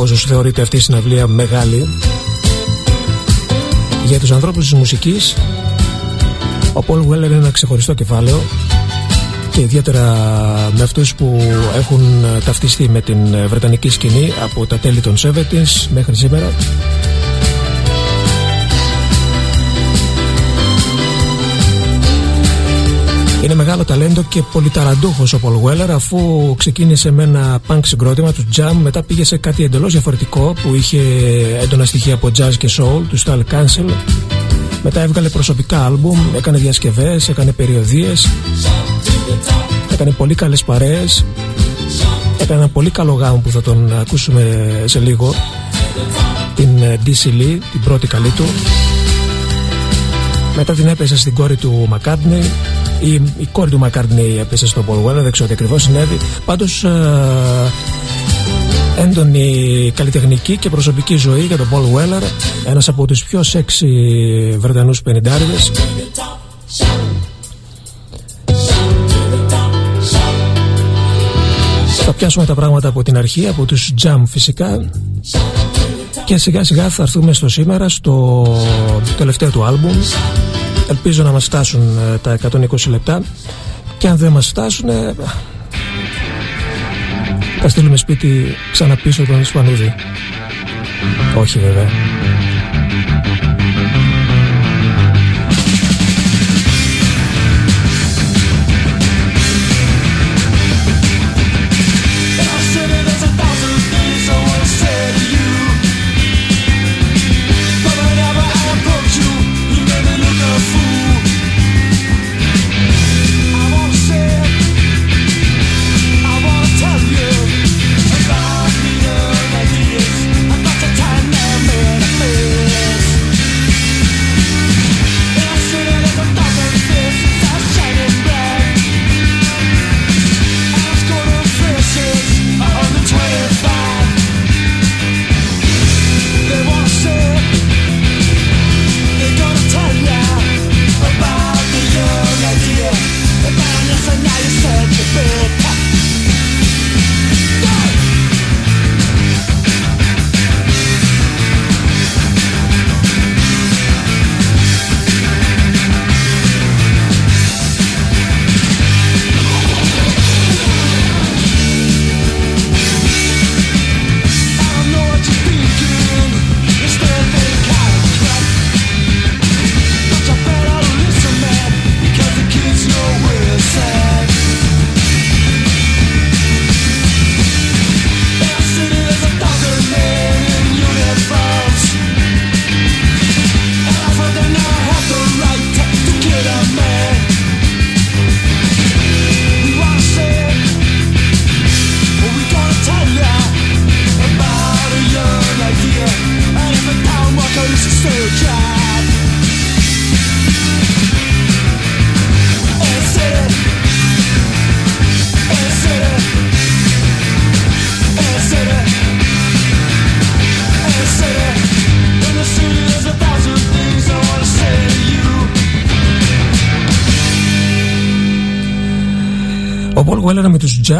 Δεν ξέρω για πόσους θεωρείται αυτή η συναυλία μεγάλη. Για τους ανθρώπους της μουσικής, ο Paul Weller είναι ένα ξεχωριστό κεφάλαιο και ιδιαίτερα με αυτούς που έχουν ταυτιστεί με την βρετανική σκηνή από τα τέλη των 70's μέχρι σήμερα Είναι μεγάλο ταλέντο και πολυταραντούχος ο Πολ Weller αφού ξεκίνησε με ένα punk συγκρότημα του Jam μετά πήγε σε κάτι εντελώς διαφορετικό που είχε έντονα στοιχεία από jazz και soul του Style Cancel. Μετά έβγαλε προσωπικά άλμπουμ, έκανε διασκευές, έκανε περιοδίες έκανε πολύ καλές παρέες έκανε ένα πολύ καλό γάμο που θα τον ακούσουμε σε λίγο την DC Lee, την πρώτη καλή του. Μετά την έπεσε στην κόρη του McCartney η, η κόρη του Μακάρντνεϊ έπεσε στον Paul Weller, δεν ξέρω τι ακριβώς συνέβη. Πάντως ε, έντονη καλλιτεχνική και προσωπική ζωή για τον Paul Weller, ένας από τους πιο σεξι Βρετανούς πενιντάριδες. Θα πιάσουμε τα πράγματα από την αρχή, από τους Jam φυσικά και σιγά σιγά θα έρθουμε στο σήμερα, στο τελευταίο του άλμπουμ Ελπίζω να μας φτάσουν ε, τα 120 λεπτά και αν δεν μας φτάσουν ε, θα στείλουμε σπίτι ξαναπίσω τον Ισπανούδη. Όχι βέβαια.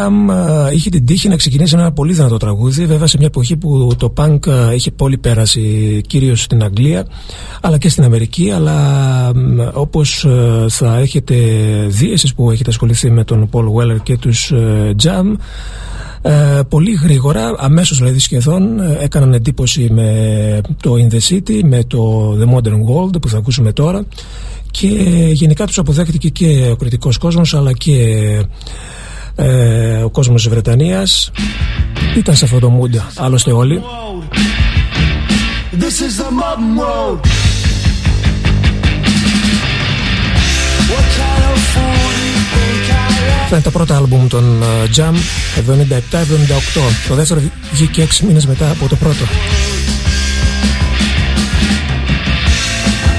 Jam ε, είχε την τύχη να ξεκινήσει ένα πολύ δυνατό τραγούδι βέβαια σε μια εποχή που το punk ε, είχε πολύ πέρασει κυρίως στην Αγγλία αλλά και στην Αμερική αλλά όπως ε, θα έχετε δει εσείς που έχετε ασχοληθεί με τον Paul Weller και τους Jam πολύ γρήγορα, αμέσως δηλαδή σχεδόν έκαναν εντύπωση με το In The City, με το The Modern World που θα ακούσουμε τώρα. Και γενικά τους αποδέχτηκε και ο κριτικός κόσμος αλλά και ε, ο κόσμος της Βρετανίας ήταν σε αυτό το mood άλλωστε όλοι. This is the modern world. What τα πρώτα άλμπουμ των ε, Jam 77-78 Το δεύτερο βγήκε 6 μήνες μετά από το πρώτο.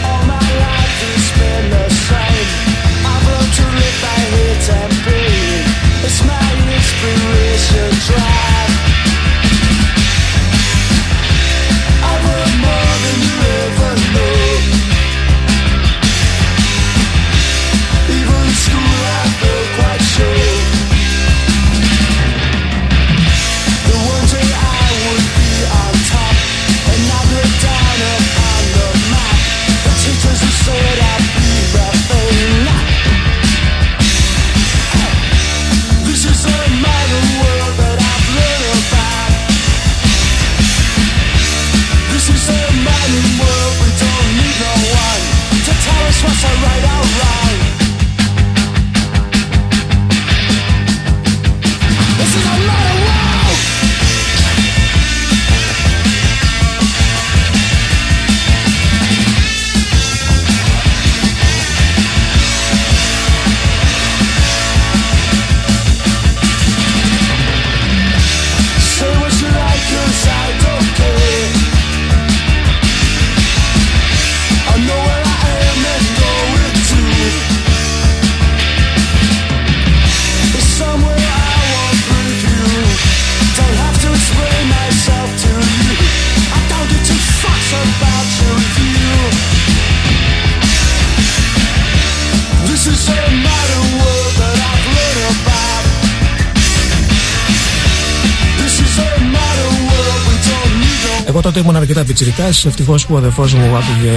All my life should try. Εγώ τότε ήμουν αρκετά πιτσιρικάς, ευτυχώς που ο αδερφός μου άκουγε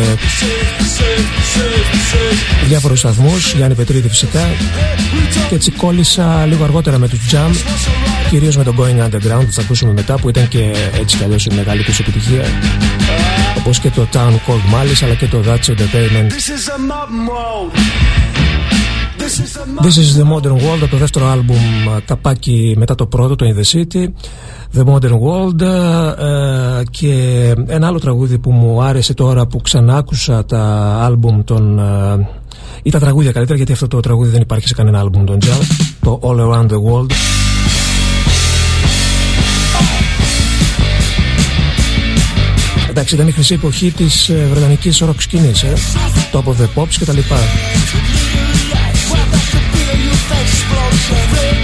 διάφορους σταθμούς, Γιάννη Πετρίδη φυσικά και έτσι κόλλησα λίγο αργότερα με τους Jam κυρίως με το Going Underground που θα ακούσουμε μετά που ήταν και έτσι κι αλλιώς η μεγάλη τους επιτυχία όπως και το Town Called Malice αλλά και το That's Entertainment. This is the Modern World από το δεύτερο άλμπουμ καπάκι μετά το πρώτο το In The City. The Modern World ε, και ένα άλλο τραγούδι που μου άρεσε τώρα που ξανά άκουσα τα άλμπουμ των ε, ή τα τραγούδια καλύτερα γιατί αυτό το τραγούδι δεν υπάρχει σε κανένα άλμπουμ των Jam το All Around The World. Εντάξει ήταν η χρυσή εποχή της ε, βρετανικής rock σκηνής ε, Top of the Pops και τα λοιπά δεν,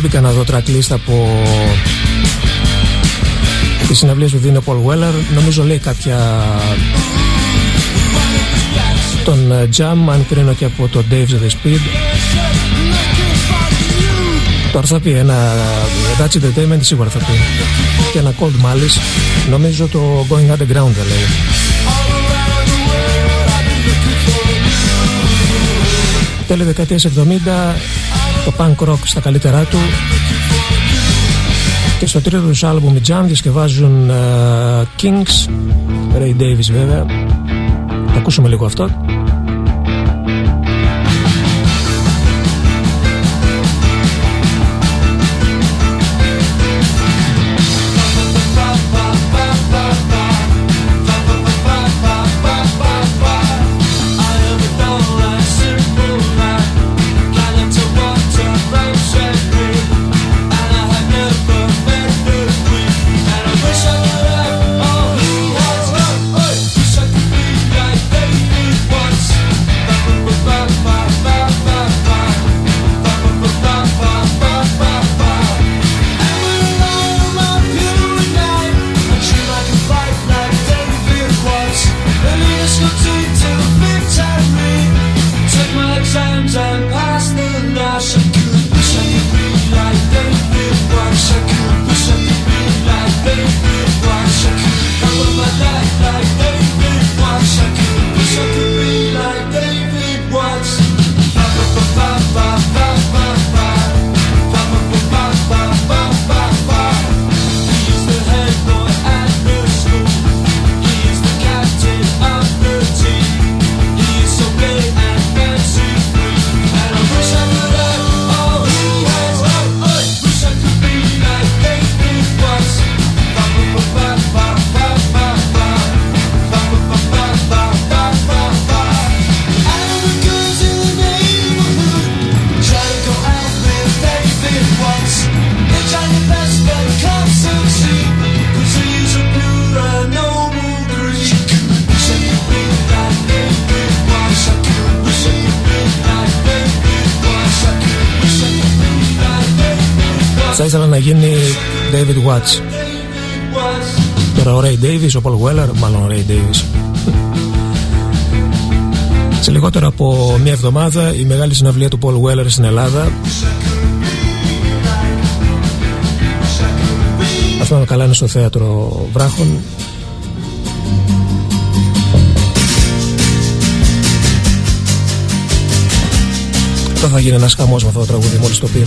δεν μπήκα να δω tracklist από τις συναυλίες που δίνει ο Paul Weller. Νομίζω λέει κάποια τον ε, Jam αν κρίνω και από το Dave's The Speed. Τώρα θα πει ένα Dutch Entertainment σίγουρα θα πει. Και ένα Cold Malice. Νομίζω το Going Underground θα λέει τέλη δεκαετίας 70 το punk rock στα καλύτερά του. Και στο τρίτο τους άλμπουμ οι Jam διασκευάζουν uh, Kings Ray Davis βέβαια. Θα ακούσουμε λίγο αυτό David Watts. Τώρα ο Ray Davis, ο Paul Weller, μάλλον ο Ray Davis. Σε λιγότερο από μια εβδομάδα η μεγάλη συναυλία του Paul Weller στην Ελλάδα. Αυτό να καλά είναι στο θέατρο Βράχων. Τώρα θα γίνει ένας χαμός με αυτό το τραγούδι μόλις το πει.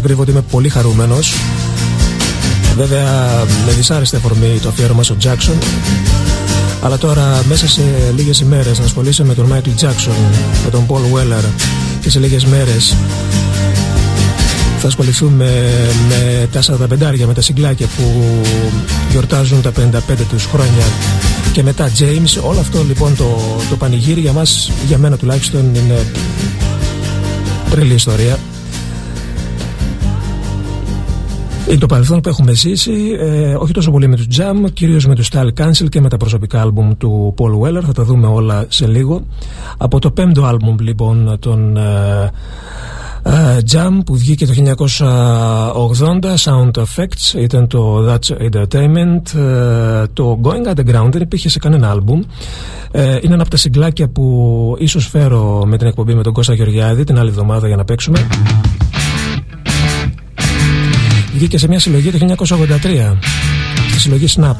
Κρύβω ότι είμαι πολύ χαρούμενος. Βέβαια με δυσάρεστη αφορμή το αφιέρωμα στο Jackson. Αλλά τώρα μέσα σε λίγες ημέρες να ασχολείσαι με τον Michael Jackson με τον Paul Weller και σε λίγες μέρες θα ασχοληθούμε με τα 45 με τα συγκλάκια που γιορτάζουν τα 55 τους χρόνια και μετά. James όλο αυτό λοιπόν το, το πανηγύρι για μας, για μένα τουλάχιστον είναι τρελή ιστορία το παρελθόν που έχουμε ζήσει, ε, όχι τόσο πολύ με τους Jam, κυρίως με τους Style Cancel και με τα προσωπικά άλμπουμ του Paul Weller. Θα τα δούμε όλα σε λίγο. Από το πέμπτο άλμπουμ λοιπόν των ε, ε, Jam που βγήκε το 1980, Sound Effects, ήταν το That's Entertainment. Ε, το Going Underground δεν υπήρχε σε κανένα άλμπουμ. Ε, είναι ένα από τα συγκλάκια που ίσως φέρω με την εκπομπή με τον Κώστα Γεωργιάδη την άλλη εβδομάδα για να παίξουμε βγήκε σε μια συλλογή το 1983 στη συλλογή Snap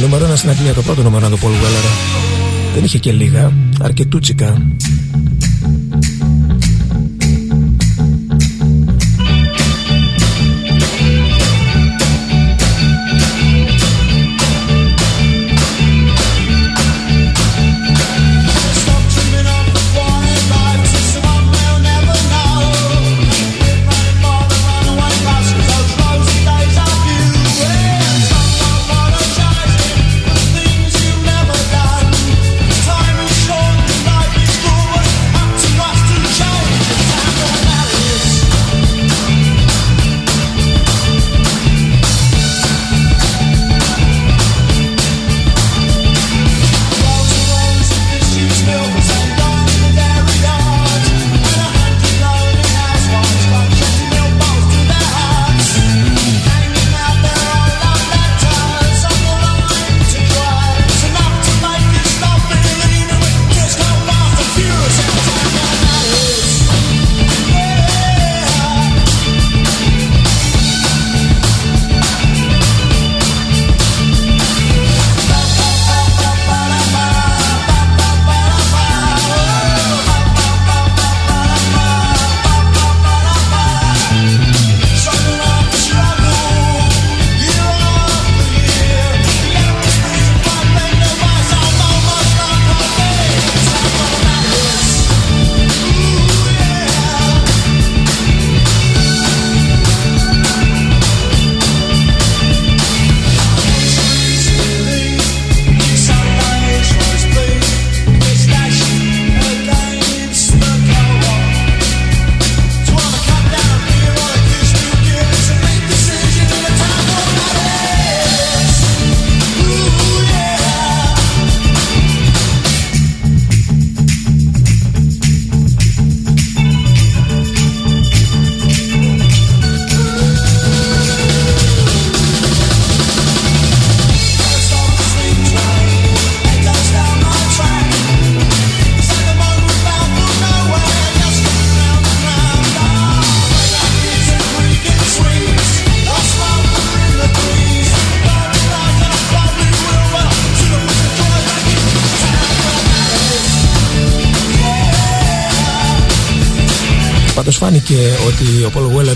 Νούμερο ένα στην Αγγλία... ...το πρώτο νούμερο του Paul Weller... ...δεν είχε και λίγα... ...αρκετούτσικα...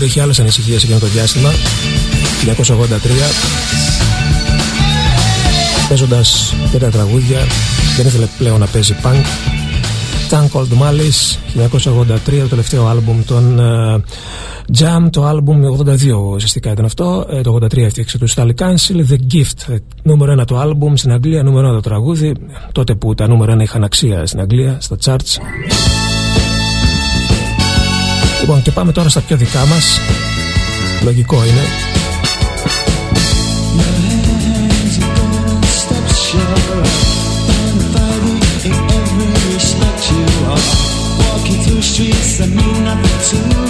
ο Paul Weller είχε άλλες ανησυχίες εκείνο το διάστημα. 1983 παίζοντας και τα τραγούδια δεν ήθελε πλέον να παίζει punk. Tank Old Malice 1983 το τελευταίο άλμπουμ των uh, Jam το άλμπουμ 82 ουσιαστικά ήταν αυτό. Ε, το 83 έφτιαξε τους Stally Council The Gift ε, νούμερο 1 το άλμπουμ στην Αγγλία νούμερο 1 το τραγούδι. Τότε που τα νούμερο 1 είχαν αξία στην Αγγλία στα charts Λοιπόν και πάμε τώρα στα πιο δικά μας Λογικό είναι streets that mean nothing to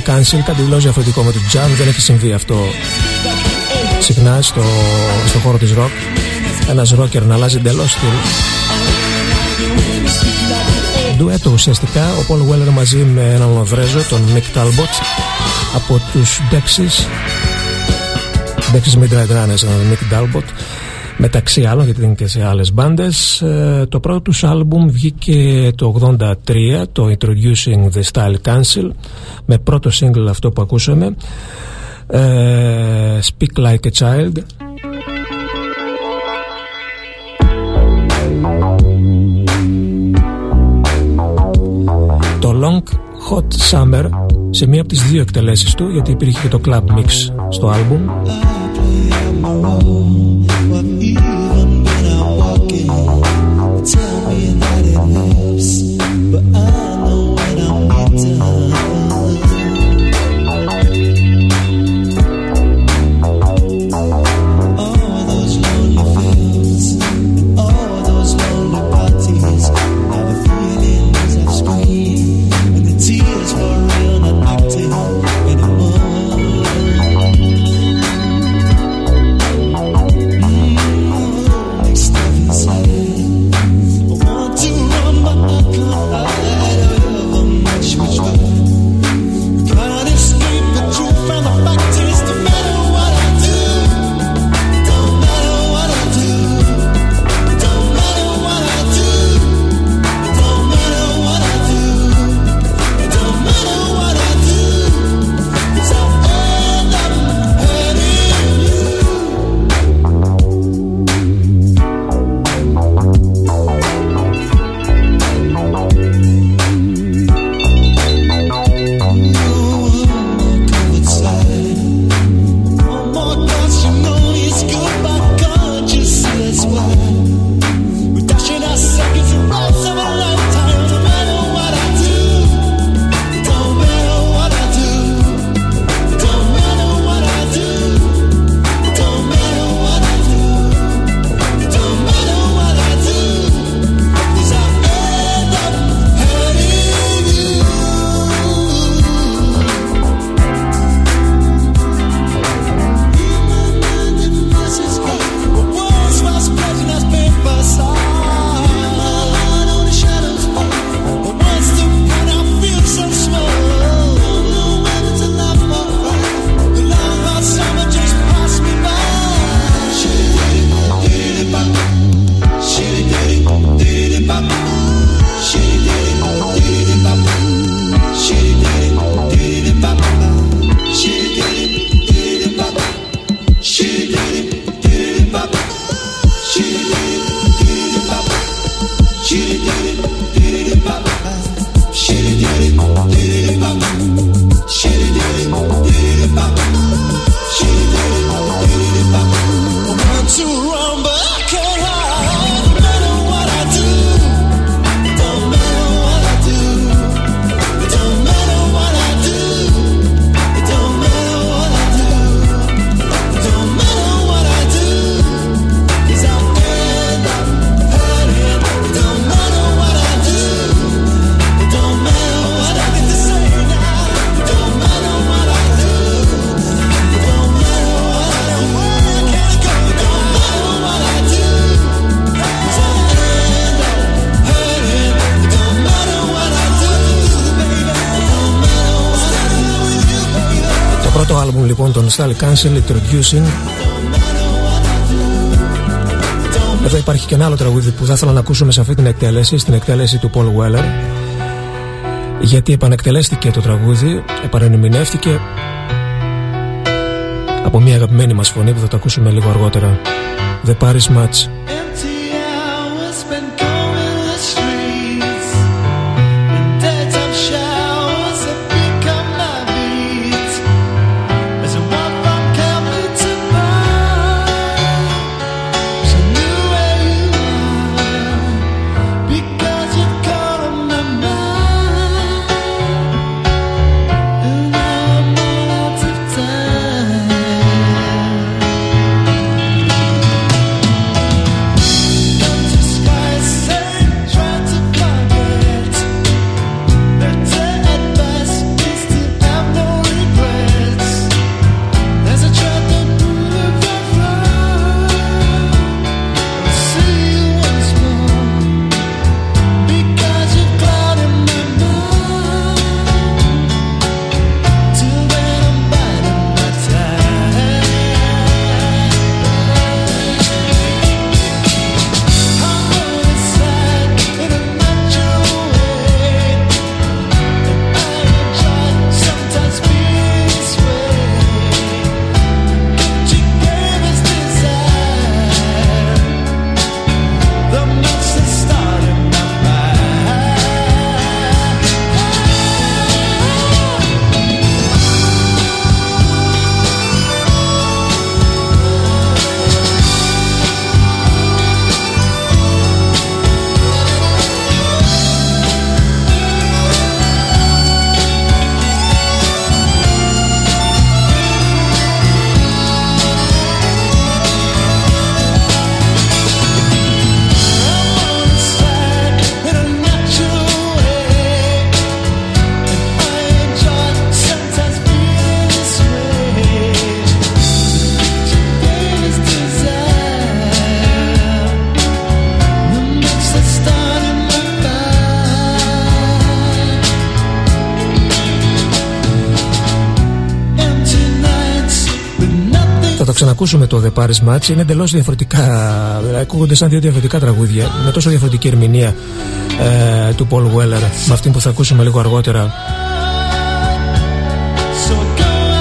φτιάχνει του Style Council, κάτι δηλώσει διαφορετικό με το jam, δεν έχει συμβεί αυτό συχνά στο, στο χώρο της rock. Ένας rocker να αλλάζει εντελώς στυλ. Ντουέτο ουσιαστικά, ο Paul Weller μαζί με έναν Λονδρέζο, τον Mick Talbot, από τους Dexys, Dexys Midnight Runners, έναν Mick Talbot, μεταξύ άλλων γιατί είναι και σε άλλες μπάντες ε, το πρώτο τους άλμπουμ βγήκε το 83 το Introducing the Style Council με πρώτο single αυτό που ακούσαμε ε, Speak Like a Child. Το Long Hot Summer σε μία από τις δύο εκτελέσεις του γιατί υπήρχε και το Club Mix στο άλμπουμ Style Council Introducing. Εδώ υπάρχει και ένα άλλο τραγούδι που θα ήθελα να ακούσουμε σε αυτή την εκτέλεση Στην εκτέλεση του Paul Weller. Γιατί επανεκτελέστηκε το τραγούδι Επανενημινεύτηκε Από μια αγαπημένη μας φωνή που θα το ακούσουμε λίγο αργότερα. The Paris Match The Paris Match είναι εντελώς διαφορετικά. Ακούγονται σαν δύο διαφορετικά τραγούδια με τόσο διαφορετική ερμηνεία ε, του Paul Weller με αυτή που θα ακούσουμε λίγο αργότερα.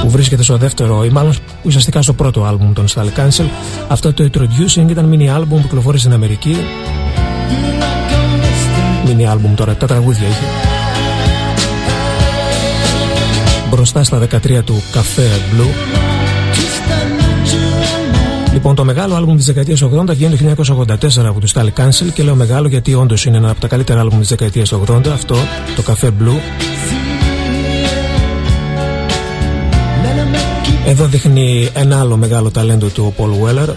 Που βρίσκεται στο δεύτερο ή μάλλον ουσιαστικά στο πρώτο άλμπουμ των Style Cancel. Αυτό το Introducing ήταν mini album που κυκλοφόρησε στην Αμερική. Mini album τώρα, τα τραγούδια είχε. Μπροστά στα 13 του Café Blue. Λοιπόν, το μεγάλο άλμπουμ της δεκαετίας 80 βγαίνει το 1984 από τους Style Cancel και λέω μεγάλο γιατί όντως είναι ένα από τα καλύτερα άλμπουμ της δεκαετίας 80. Αυτό, το Café Blue. Εδώ δείχνει ένα άλλο μεγάλο ταλέντο του Paul Weller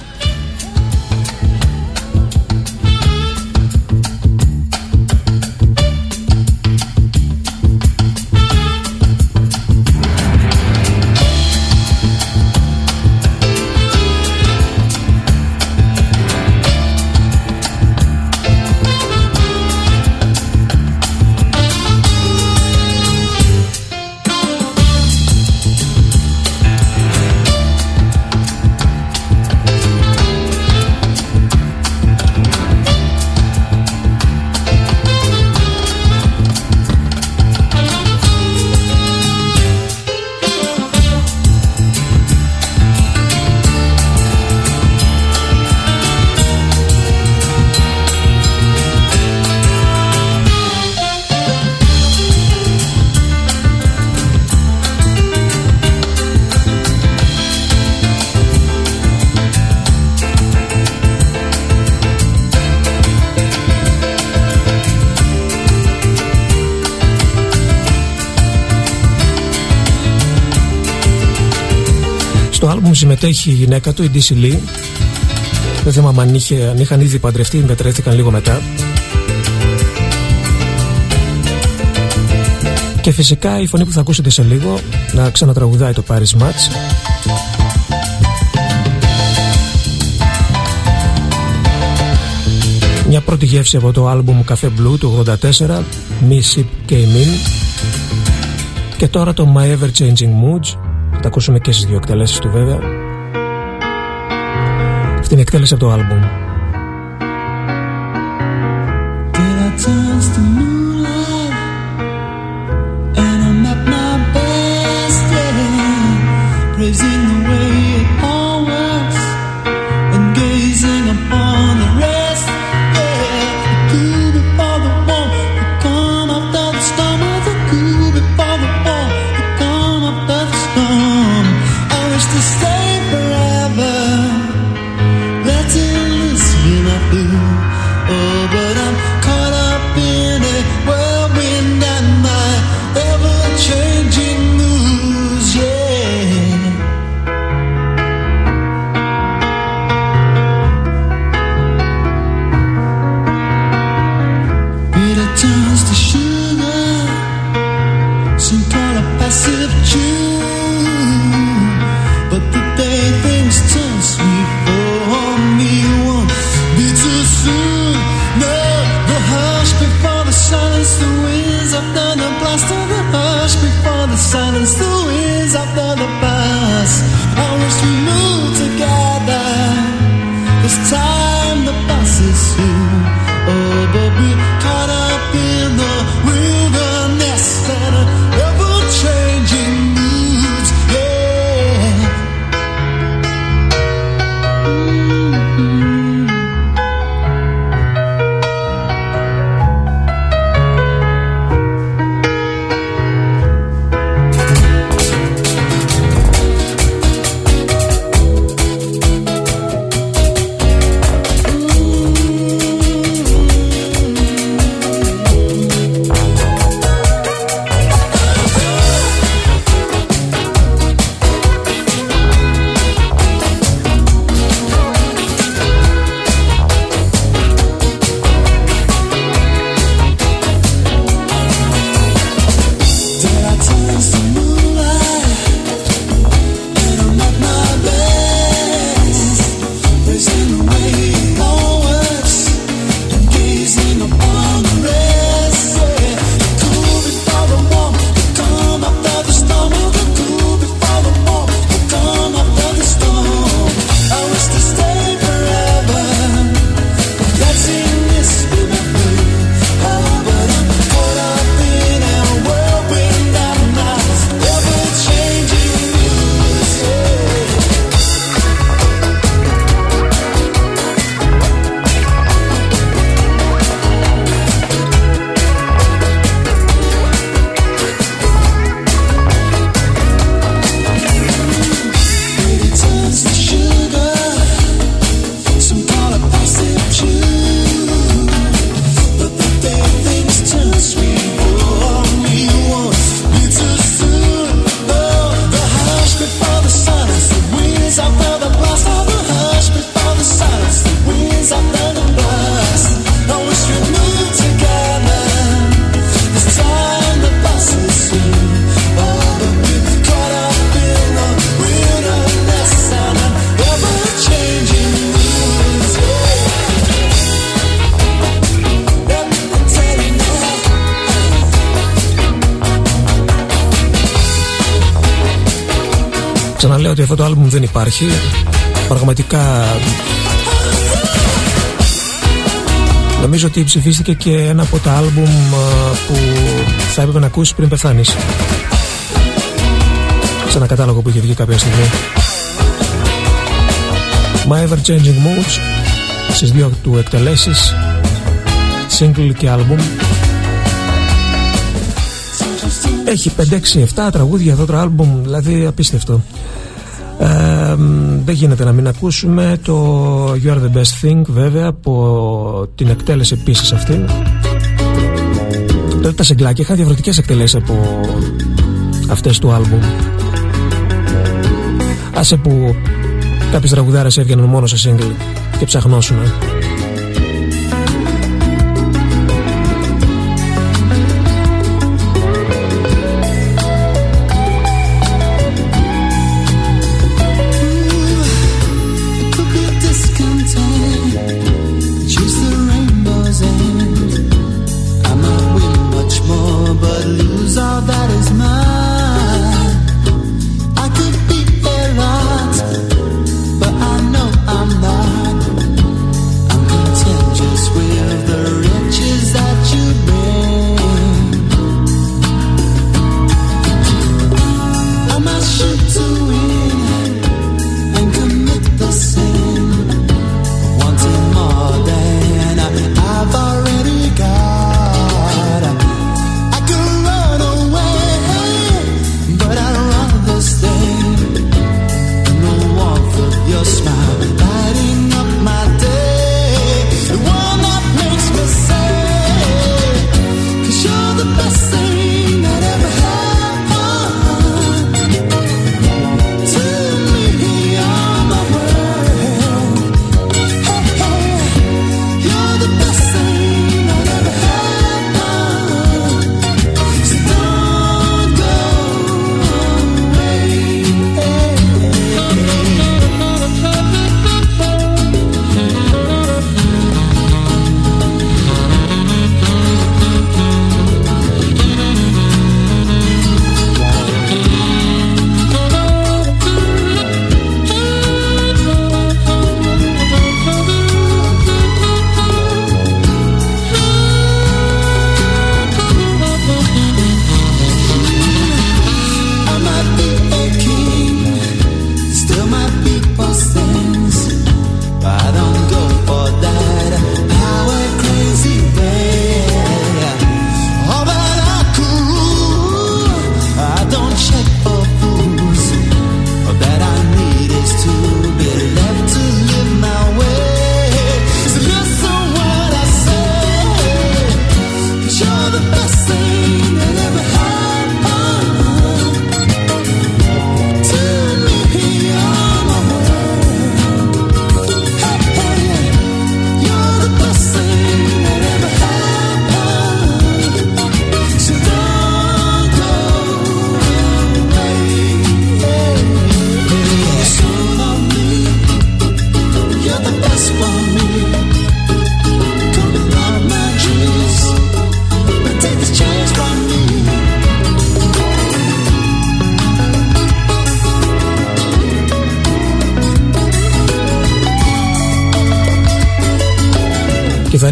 συμμετέχει η γυναίκα του, η DC Lee. Δεν θυμάμαι αν, είχε, αν είχαν ήδη παντρευτεί, μετρέθηκαν λίγο μετά. Και φυσικά η φωνή που θα ακούσετε σε λίγο να ξανατραγουδάει το Paris Match. Μια πρώτη γεύση από το άλμπουμ Café Blue του 84, Me Sip Came In. Και τώρα το My Ever Changing Moods. Θα τα ακούσουμε και στις δύο εκτελέσεις του βέβαια. Στην εκτέλεση από το άλμπουμ. but I'm υπάρχει. Πραγματικά Νομίζω ότι ψηφίστηκε και ένα από τα άλμπουμ που θα έπρεπε να ακούσεις πριν πεθάνεις. Σε ένα κατάλογο που είχε βγει κάποια στιγμή. My Ever Changing Moods στις δύο του εκτελέσεις single και album έχει 5, 6, 7 τραγούδια αυτό το album δηλαδή απίστευτο. ε, δεν γίνεται να μην ακούσουμε το You Are The Best Thing βέβαια από την εκτέλεση επίσης αυτή τότε τα σεγκλάκια είχαν διαφορετικές εκτελέσεις από αυτές του άλμπουμ. Άσε που κάποιες τραγουδάρες έβγαιναν μόνος σε single και ψαχνώσουν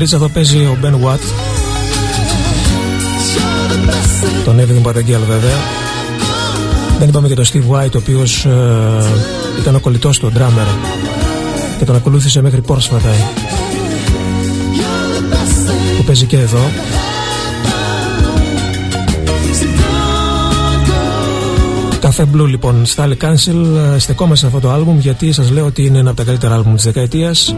κιθαρίτσα εδώ παίζει ο Ben Watt. Τον Everything But A Girl βέβαια. Δεν είπαμε και τον Steve White ο οποίος ε, ήταν ο κολλητός του, ο drummer. Και τον ακολούθησε μέχρι πρόσφατα που παίζει και εδώ. Café Blue λοιπόν, Style Cancel, ε, στεκόμαστε σε αυτό το άλμπουμ γιατί σας λέω ότι είναι ένα από τα καλύτερα άλμπουμ της δεκαετίας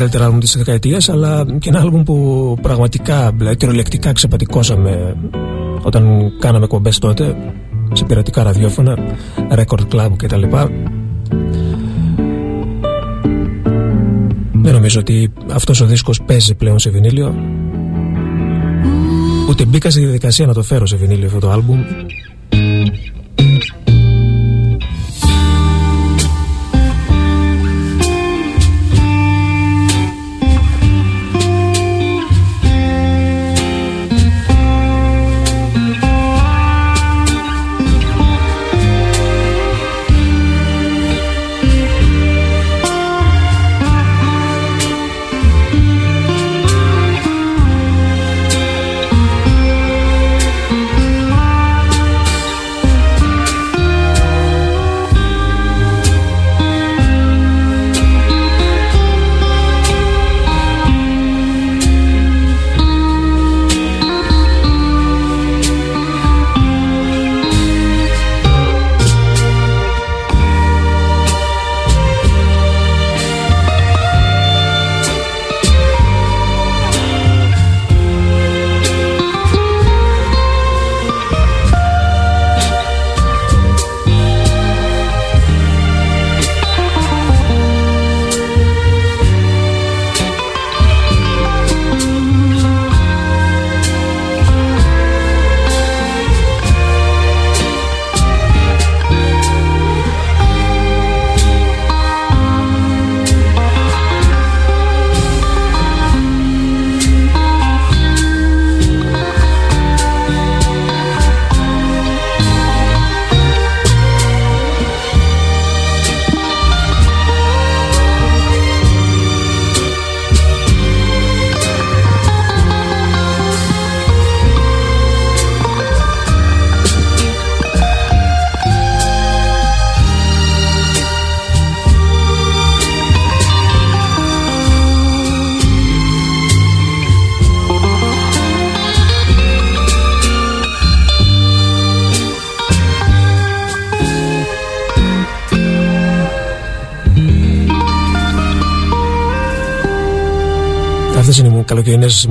καλύτερα άλμπουμ της δεκαετίας αλλά και ένα άλμπουμ που πραγματικά δηλαδή, κυριολεκτικά ξεπατικώσαμε όταν κάναμε κομπές τότε σε πειρατικά ραδιόφωνα record club κτλ δεν νομίζω ότι αυτός ο δίσκος παίζει πλέον σε βινίλιο. Ούτε μπήκα στη διαδικασία να το φέρω σε βινίλιο αυτό το άλμπουμ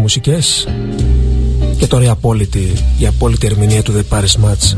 μουσικές. Και τώρα η απόλυτη, η απόλυτη ερμηνεία του The Paris Match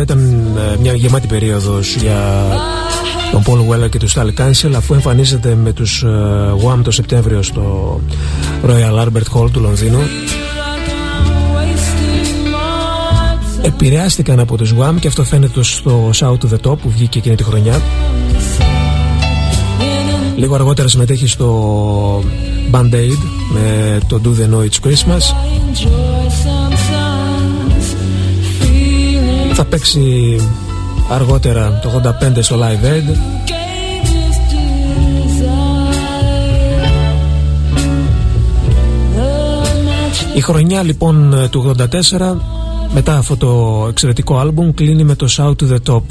ήταν ε, μια γεμάτη περίοδος για τον Paul Weller και τους Style Cancel αφού εμφανίζεται με τους Wham το Σεπτέμβριο στο Royal Albert Hall του Λονδίνου. Επηρεάστηκαν από τους Wham και αυτό φαίνεται στο Shout to the Top που βγήκε εκείνη τη χρονιά. Λίγο αργότερα συμμετέχει στο Band Aid με το Do The Know It's Christmas. Θα παίξει αργότερα το 85 στο Live Aid. Η χρονιά λοιπόν του 84 μετά αυτό το εξαιρετικό άλμπουμ κλείνει με το Shout to the Top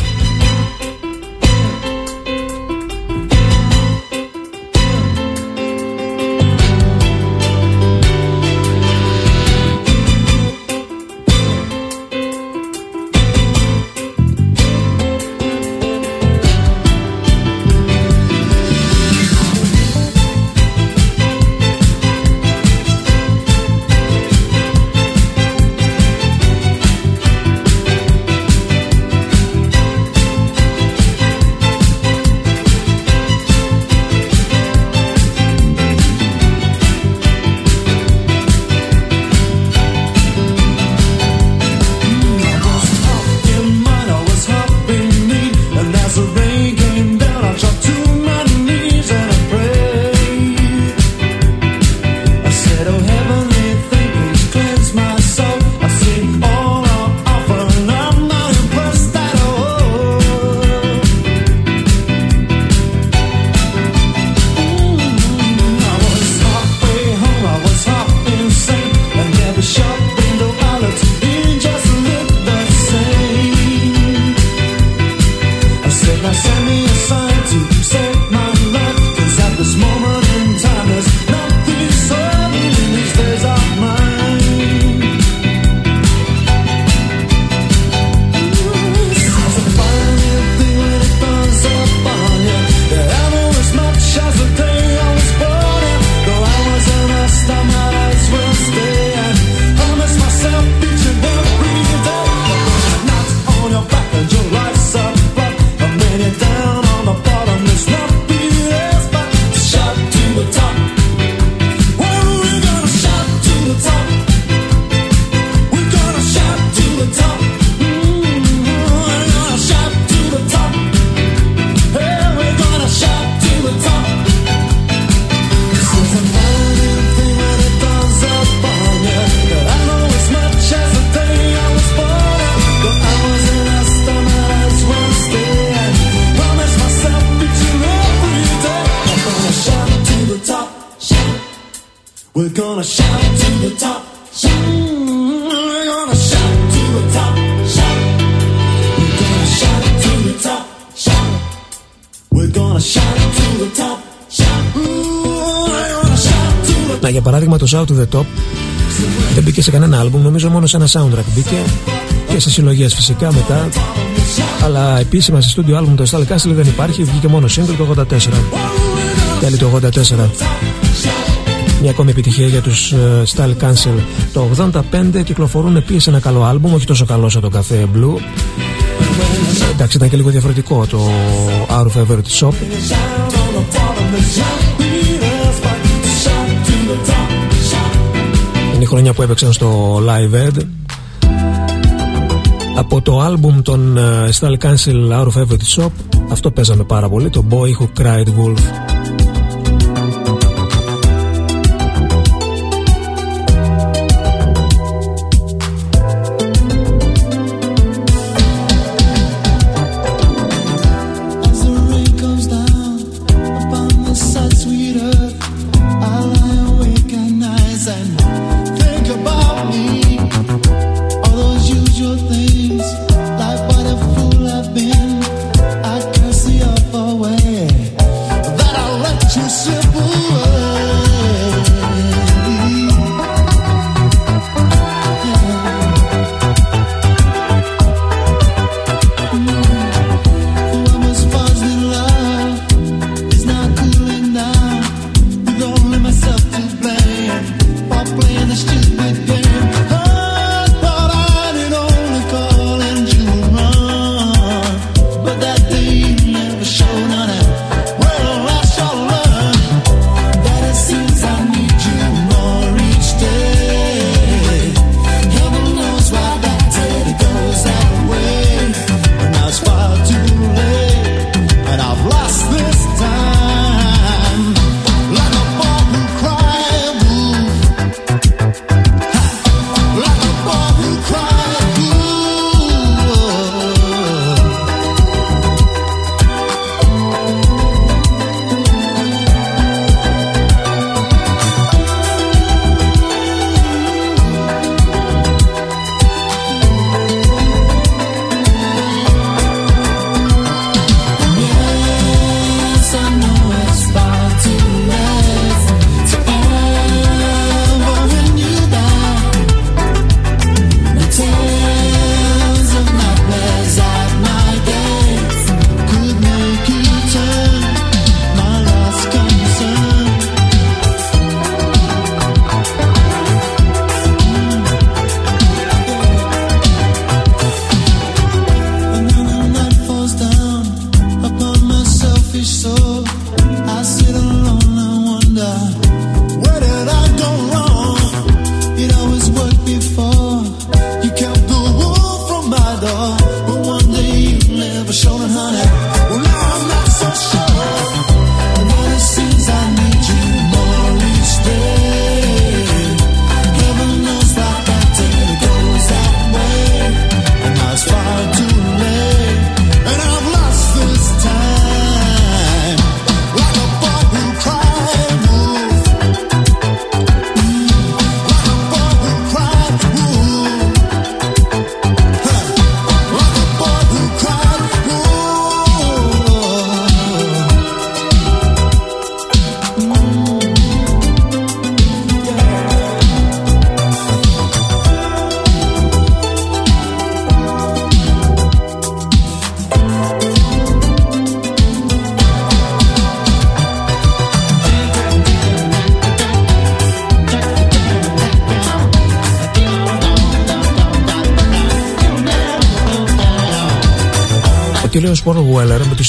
νομίζω μόνο σε ένα soundtrack μπήκε και σε συλλογές φυσικά μετά. Αλλά επίσημα σε στούντιο άλμπουμ το Style Castle δεν υπάρχει, βγήκε μόνο single το 84. Τέλει το 84. Μια ακόμη επιτυχία για τους uh, Style Cancel. Το 85 κυκλοφορούν επίσης ένα καλό άλμπουμ, όχι τόσο καλό σαν το Café Blue. Εντάξει, ήταν και λίγο διαφορετικό το Our Favorite Shop. Χρονιά που έπαιξαν στο Live Ed. Από το άλμπουμ των uh, Style Cancel Our Favorite Shop αυτό παίζαμε πάρα πολύ το Boy Who Cried Wolf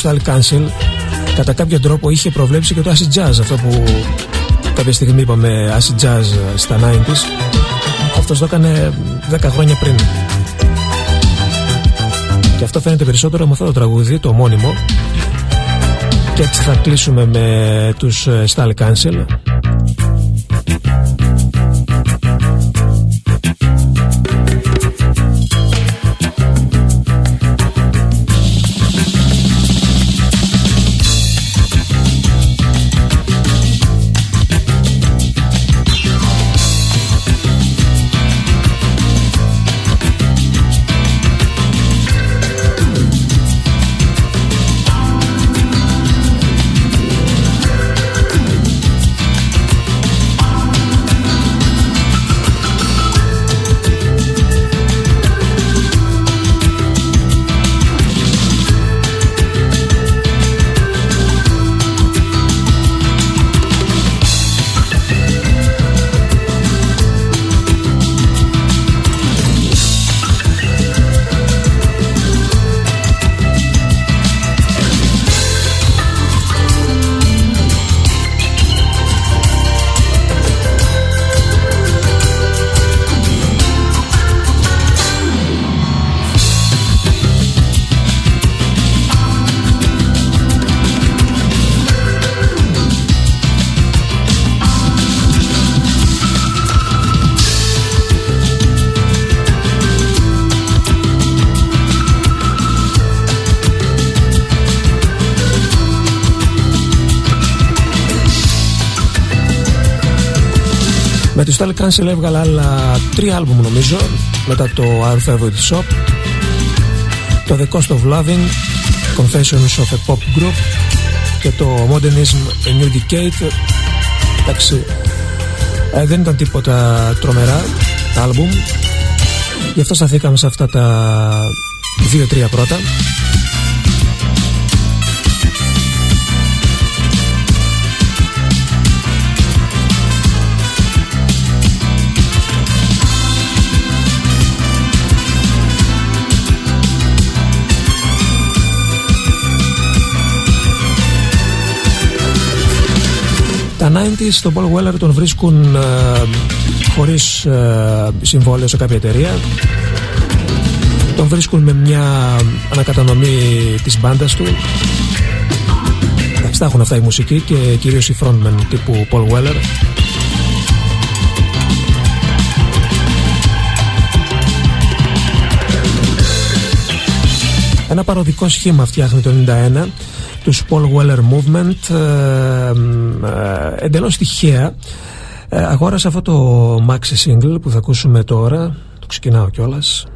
Weller με το Style Council κατά κάποιο τρόπο είχε προβλέψει και το acid jazz αυτό που κάποια στιγμή είπαμε acid jazz στα 90s αυτός το έκανε 10 χρόνια πριν. Και αυτό φαίνεται περισσότερο με αυτό το τραγούδι το ομώνυμο. Και έτσι θα κλείσουμε με τους Style Council Με τη Style Cancel έβγαλε άλλα τρία άλμπουμ νομίζω μετά το Our Favorite Shop το The Cost of Loving Confessions of a Pop Group και το Modernism A New Decade εντάξει ε, δεν ήταν τίποτα τρομερά άλμπουμ γι' αυτό σταθήκαμε σε αυτά τα δύο-τρία πρώτα Τα 90s τον Paul Weller τον βρίσκουν ε, χωρίς ε, συμβόλαιο σε κάποια εταιρεία. Τον βρίσκουν με μια ανακατανομή της μπάντας του. Τα έχουν αυτά η μουσική και κυρίως οι frontmen τύπου Paul Weller. Ένα παροδικό σχήμα φτιάχνει το 91 τους Paul Weller Movement ε, ε, εντελώς τυχαία. Ε, αγόρασα αυτό το maxi single που θα ακούσουμε τώρα. Το ξεκινάω κιόλας.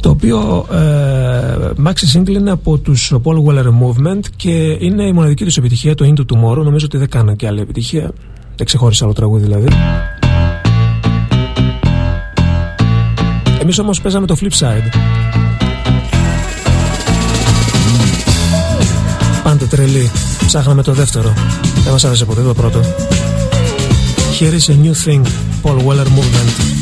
Το οποίο ε, maxi single είναι από τους Paul Weller Movement και είναι η μοναδική τους επιτυχία το Into Tomorrow. Νομίζω ότι δεν κάνανε και άλλη επιτυχία. Δεν ξεχώρισα άλλο τραγούδι δηλαδή. Εμείς όμως παίζαμε το flip side Πάντα τρελή. Ψάχναμε το δεύτερο. Δεν μας άρεσε ποτέ το πρώτο. Here is a new thing. Paul Weller Movement.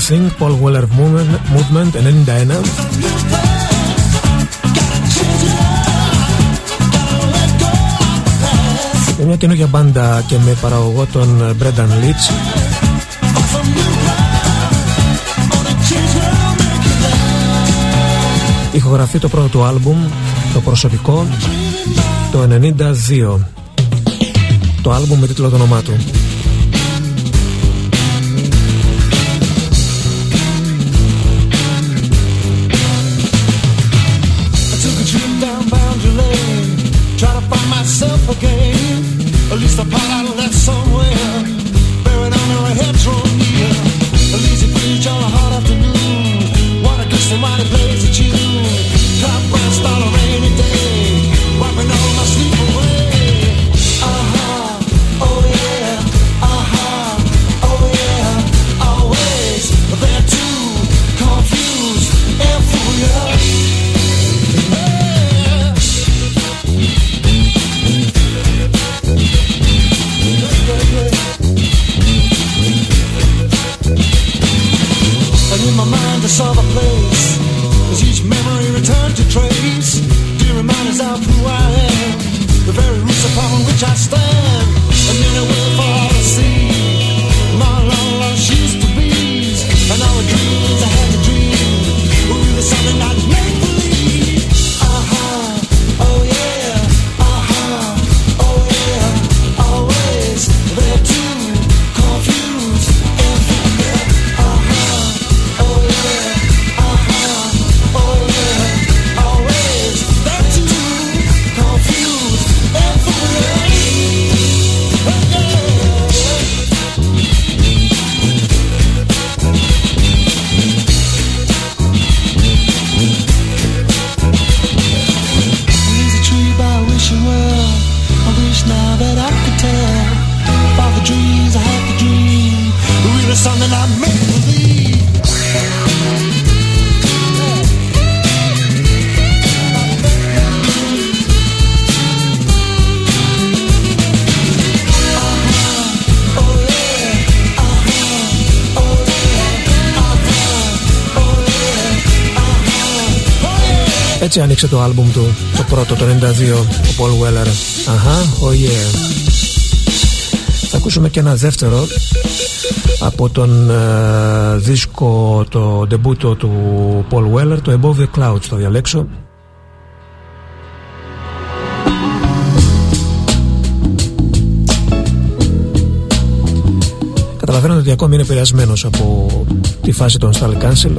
Here is a new thing, Paul Weller Movement, Movement 91. Είναι μια καινούργια μπάντα και με παραγωγό τον Brendan Leach. Ηχογραφεί το πρώτο του άλμπουμ, το προσωπικό, το 92. Το άλμπουμ με τίτλο το όνομά του. Το άλμπουμ του, το πρώτο, το 92, ο Paul Weller. Αχα, oh yeah. Θα ακούσουμε και ένα δεύτερο από τον ε, δίσκο, το ντεμπούτο του Paul Weller, το Above the Clouds, το διαλέξω. Καταλαβαίνω ότι ακόμη είναι επηρεασμένος από τη φάση των Style Cancel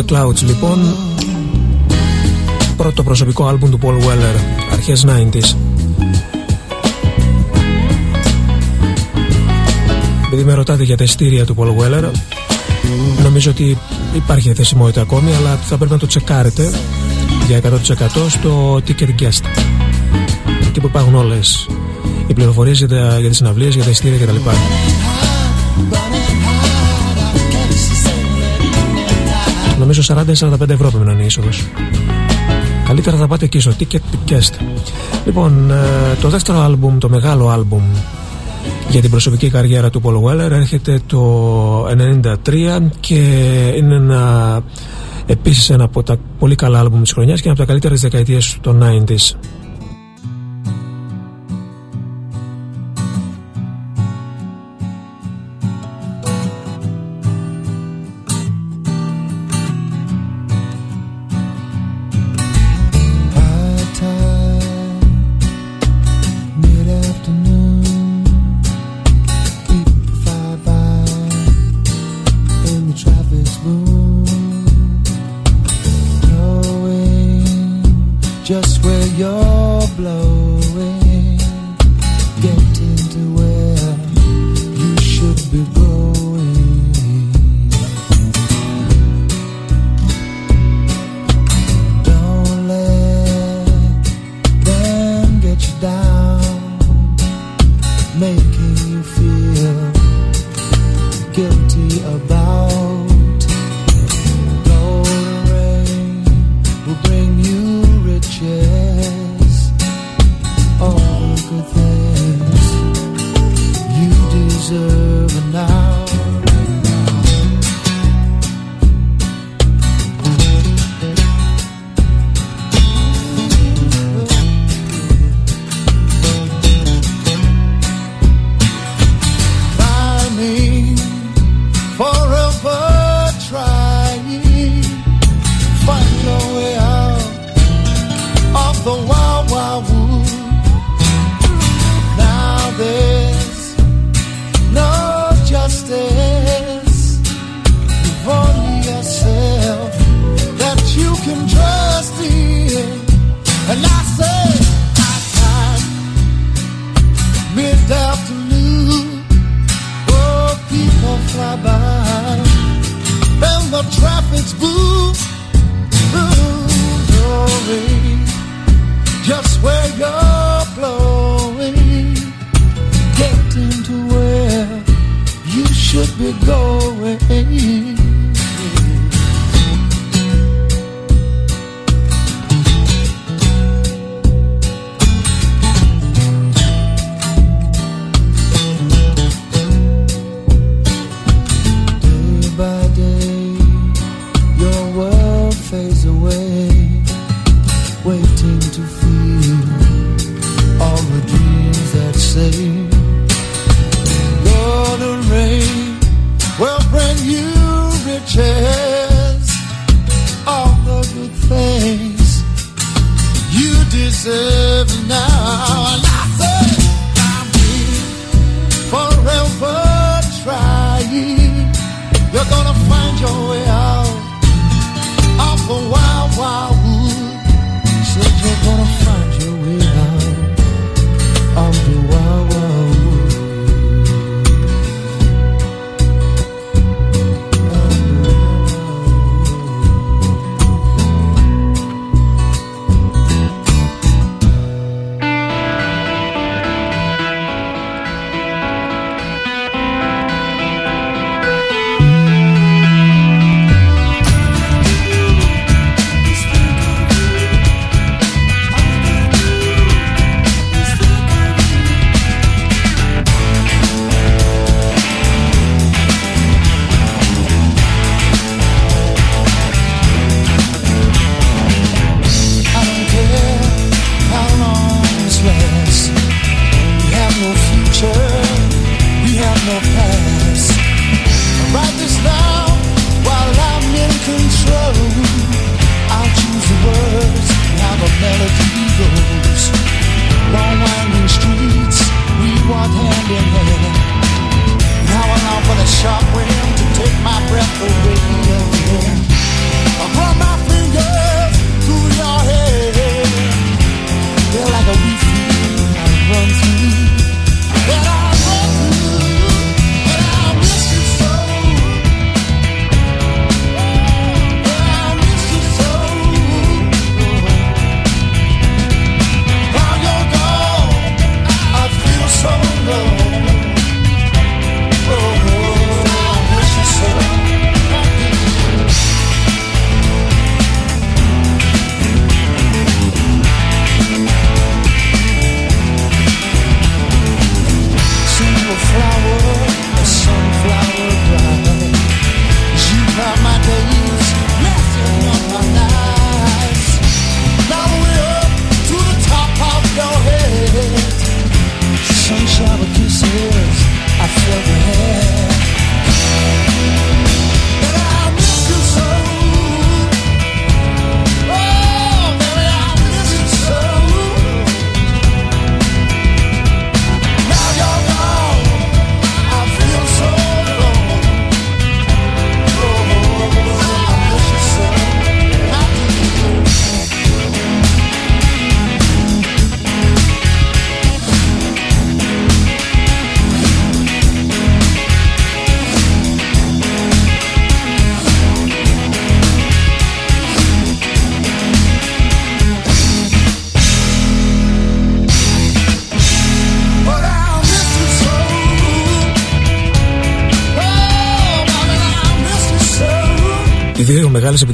the Clouds λοιπόν. Πρώτο προσωπικό άλμπουμ του Paul Weller αρχές 90s Επειδή με ρωτάτε για τα εστήρια του Paul Weller νομίζω ότι υπάρχει θεσιμότητα ακόμη αλλά θα πρέπει να το τσεκάρετε για 100% στο Ticket Guest. Εκεί που υπάρχουν όλες οι πληροφορίες για, τα, για τις συναυλίες, για τα εστήρια κτλ. Νομίζω 40-45 ευρώ πρέπει να είναι η είσοδος. Καλύτερα θα πάτε εκεί στο Ticket Guest. Λοιπόν, ε, το δεύτερο άλμπουμ, το μεγάλο άλμπουμ για την προσωπική καριέρα του Paul Weller έρχεται το 1993 και είναι ένα επίσης ένα από τα πολύ καλά άλμπουμ της χρονιάς και ένα από τα καλύτερα της δεκαετίας των 90s.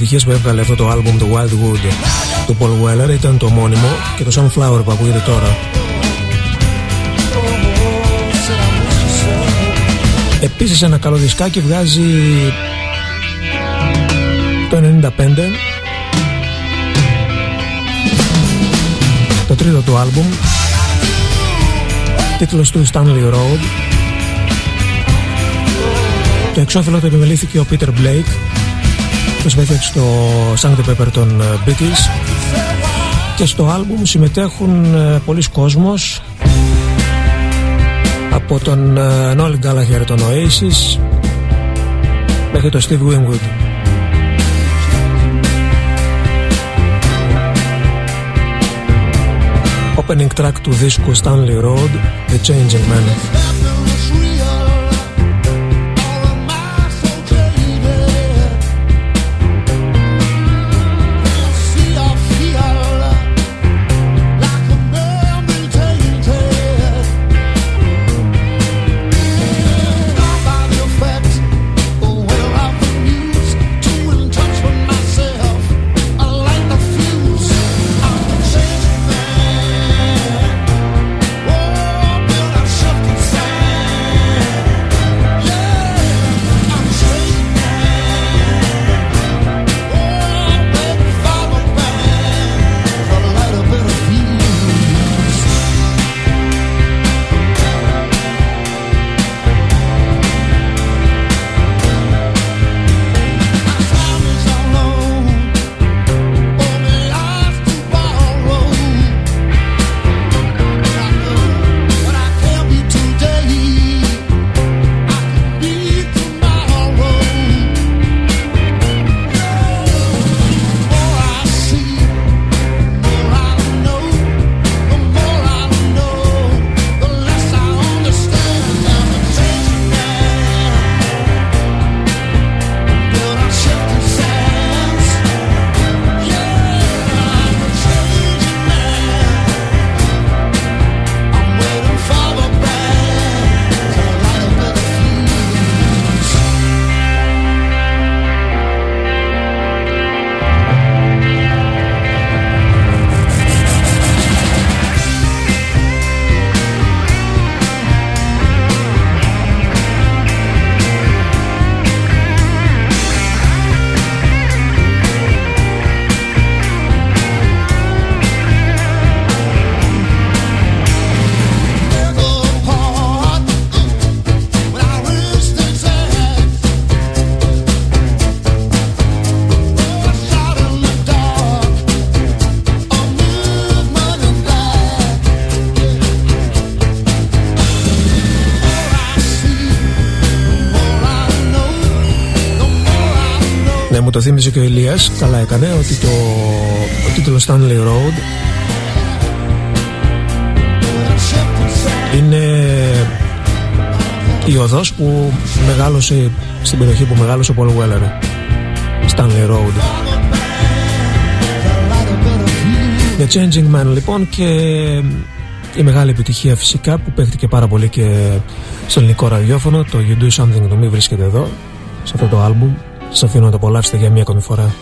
Επιτυχίες που έβγαλε αυτό το άλμπουμ του Wildwood του Paul Weller ήταν το μόνιμο και το Sunflower που ακούγεται τώρα. Επίσης ένα καλό δισκάκι βγάζει το 95 το τρίτο του άλμπουμ. Τίτλος του Stanley Road. Το εξώφυλλο το επιμελήθηκε ο Peter Blake το συμμετέχει στο Sanctuary Pepper των ε, Beatles και στο άλμπουμ συμμετέχουν ε, πολλοί κόσμος από τον ε, Noel Gallagher τον Oasis μέχρι τον Steve Winwood Opening track του δίσκου Stanley Road The Changing Man το θύμιζε και ο Ηλίας. Καλά έκανε ότι το ο τίτλος Stanley Road είναι η οδός που μεγάλωσε στην περιοχή που μεγάλωσε ο Paul Weller. Stanley Road. The Changing Man λοιπόν και η μεγάλη επιτυχία φυσικά που παίχτηκε πάρα πολύ και στο ελληνικό ραδιόφωνο το You Do Something to Me βρίσκεται εδώ σε αυτό το άλμπουμ σας αφήνω να το απολαύσετε για μία ακόμη φορά.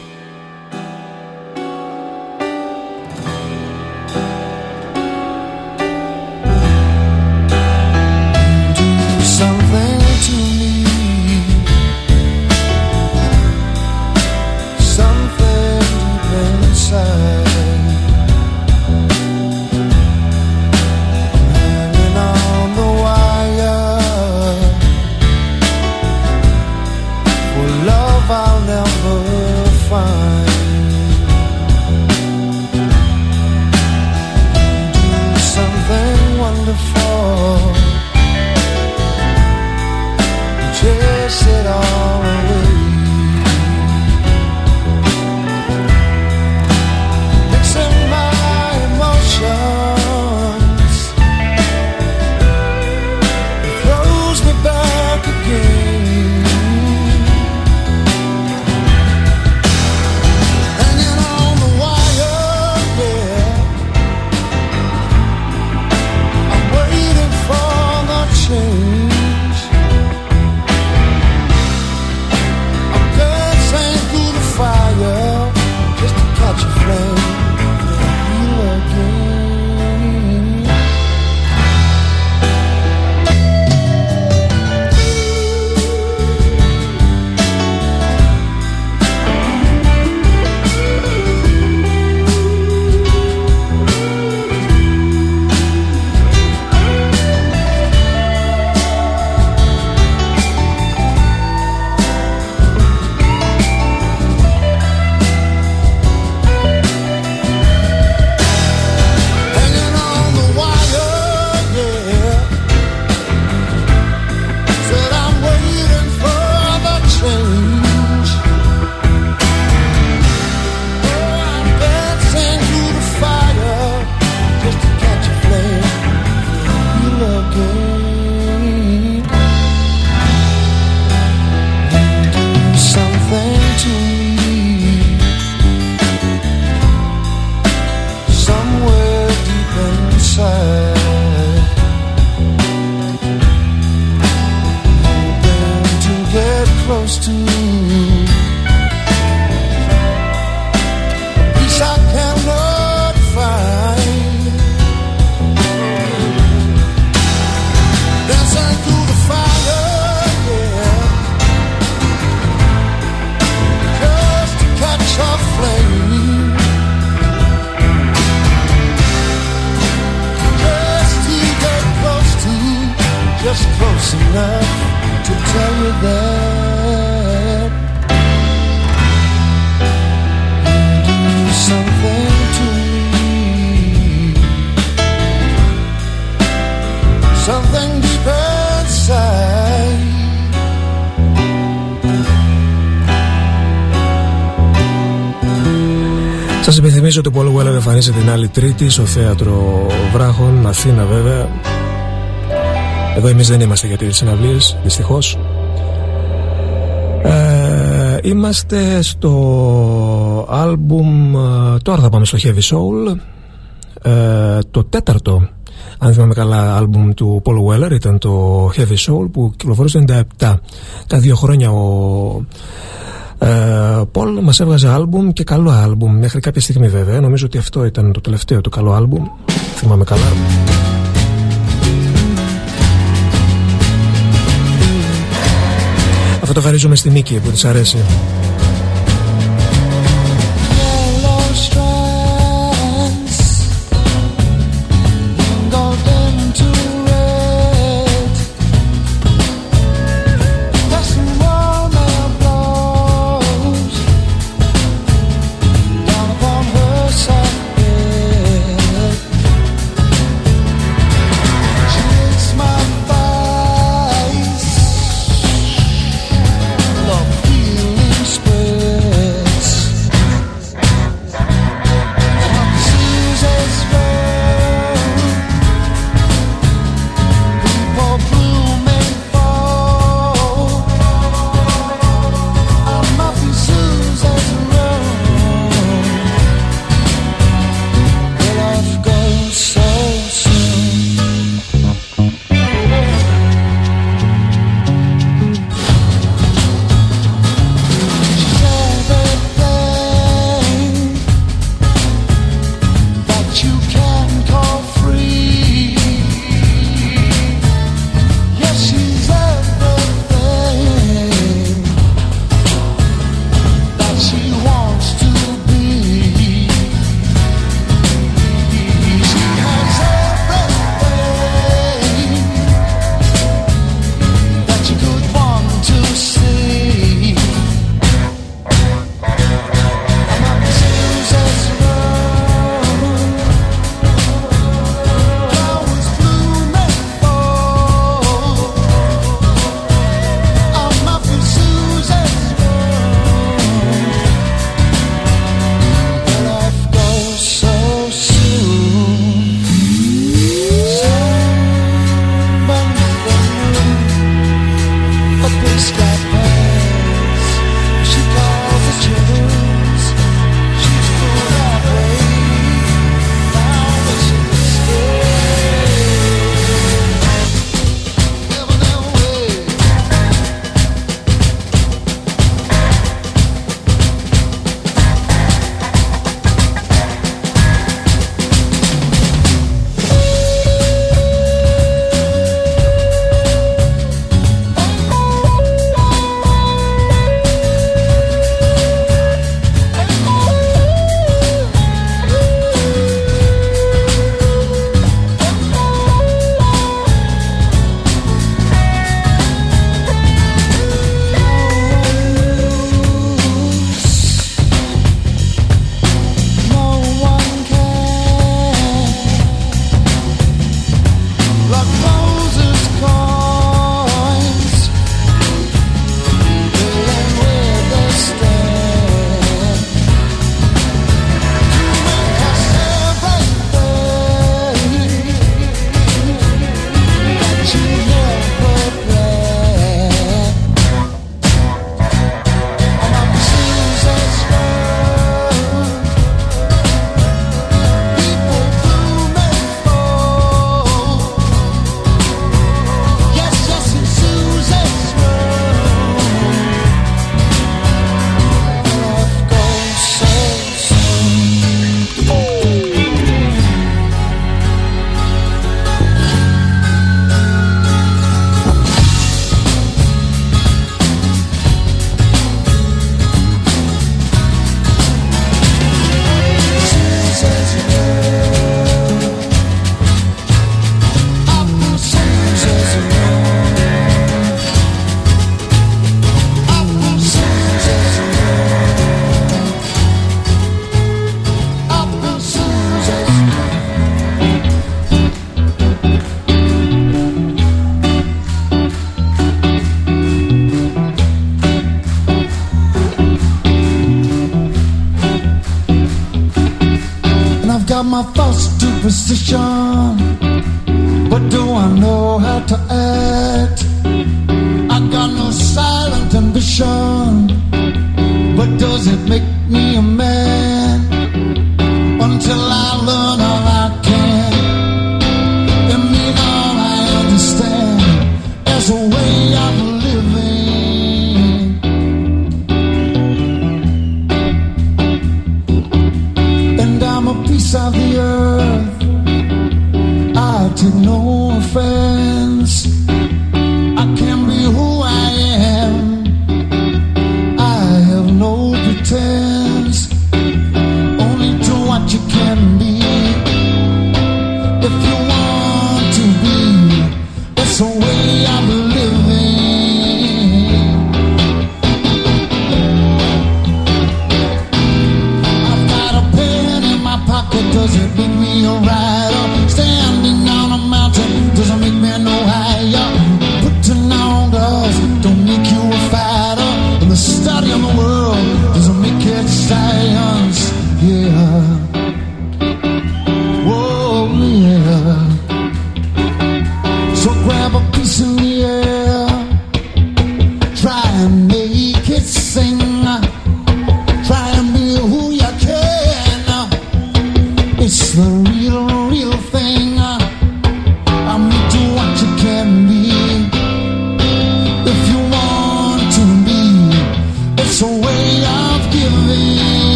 Εμφανίζεται την άλλη Τρίτη στο θέατρο Βράχων, Αθήνα βέβαια. Εδώ εμείς δεν είμαστε για τις συναυλίες, δυστυχώς. Ε, είμαστε στο άλμπουμ, ε, τώρα θα πάμε στο Heavy Soul, ε, το τέταρτο αν θυμάμαι καλά άλμπουμ του Paul Weller ήταν το Heavy Soul που κυκλοφορούσε το 97 τα δύο χρόνια ο ε, Πολ μας έβγαζε άλμπουμ και καλό άλμπουμ μέχρι κάποια στιγμή βέβαια. Νομίζω ότι αυτό ήταν το τελευταίο το καλό άλμπουμ. Θυμάμαι καλά. Αυτό το χαρίζουμε στη Νίκη που της αρέσει.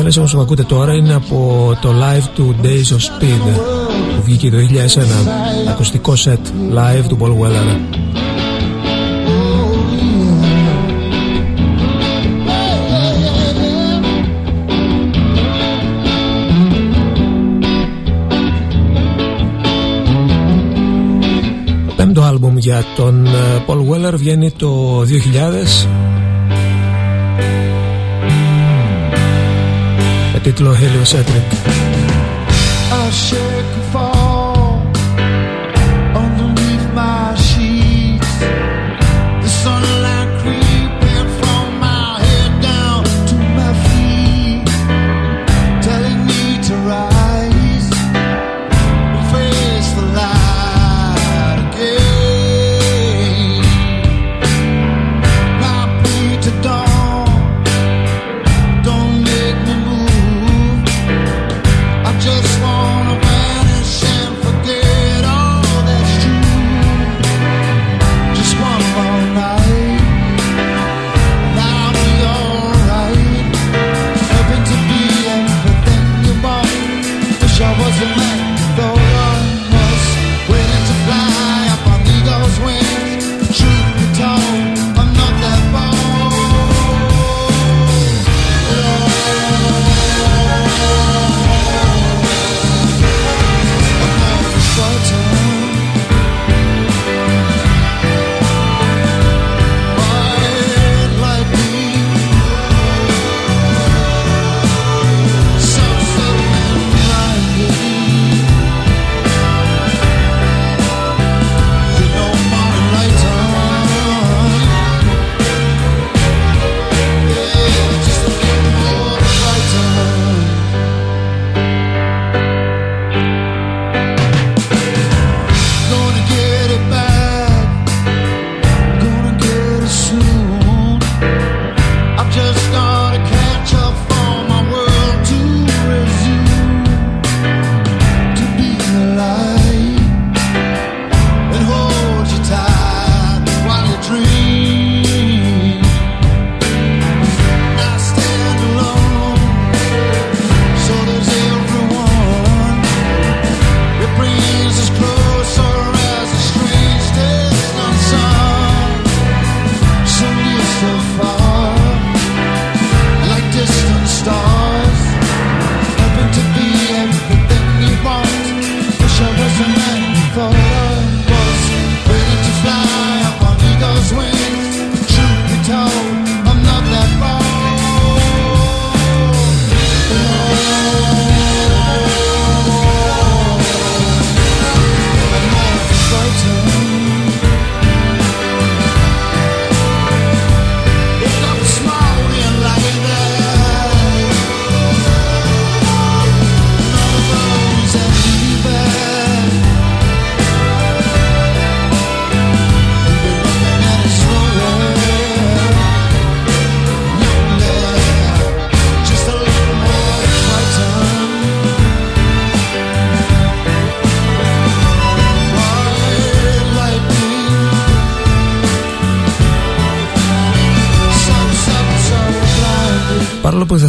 εκτέλεση όμως που ακούτε τώρα είναι από το live του Days of Speed που βγήκε το 2001 ακουστικό set live του Paul Weller. Πέμπτο άλμπουμ για τον ε, Paul Weller βγαίνει το 2000 cycloheliocentric.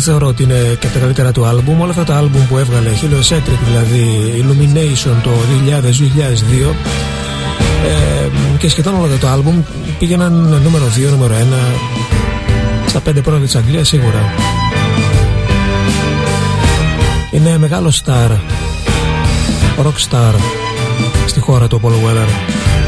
Θεωρώ ότι είναι και από τα καλύτερα του άλμπουμ, όλα αυτά τα άλμπουμ που έβγαλε, Heliocentric δηλαδή, Illumination το 2000-2002 ε, και σχεδόν όλα τα άλμπουμ πήγαιναν νούμερο 2, νούμερο 1 στα 5 πρώτα της Αγγλίας σίγουρα. Είναι μεγάλο star, rock star στη χώρα του Paul Weller.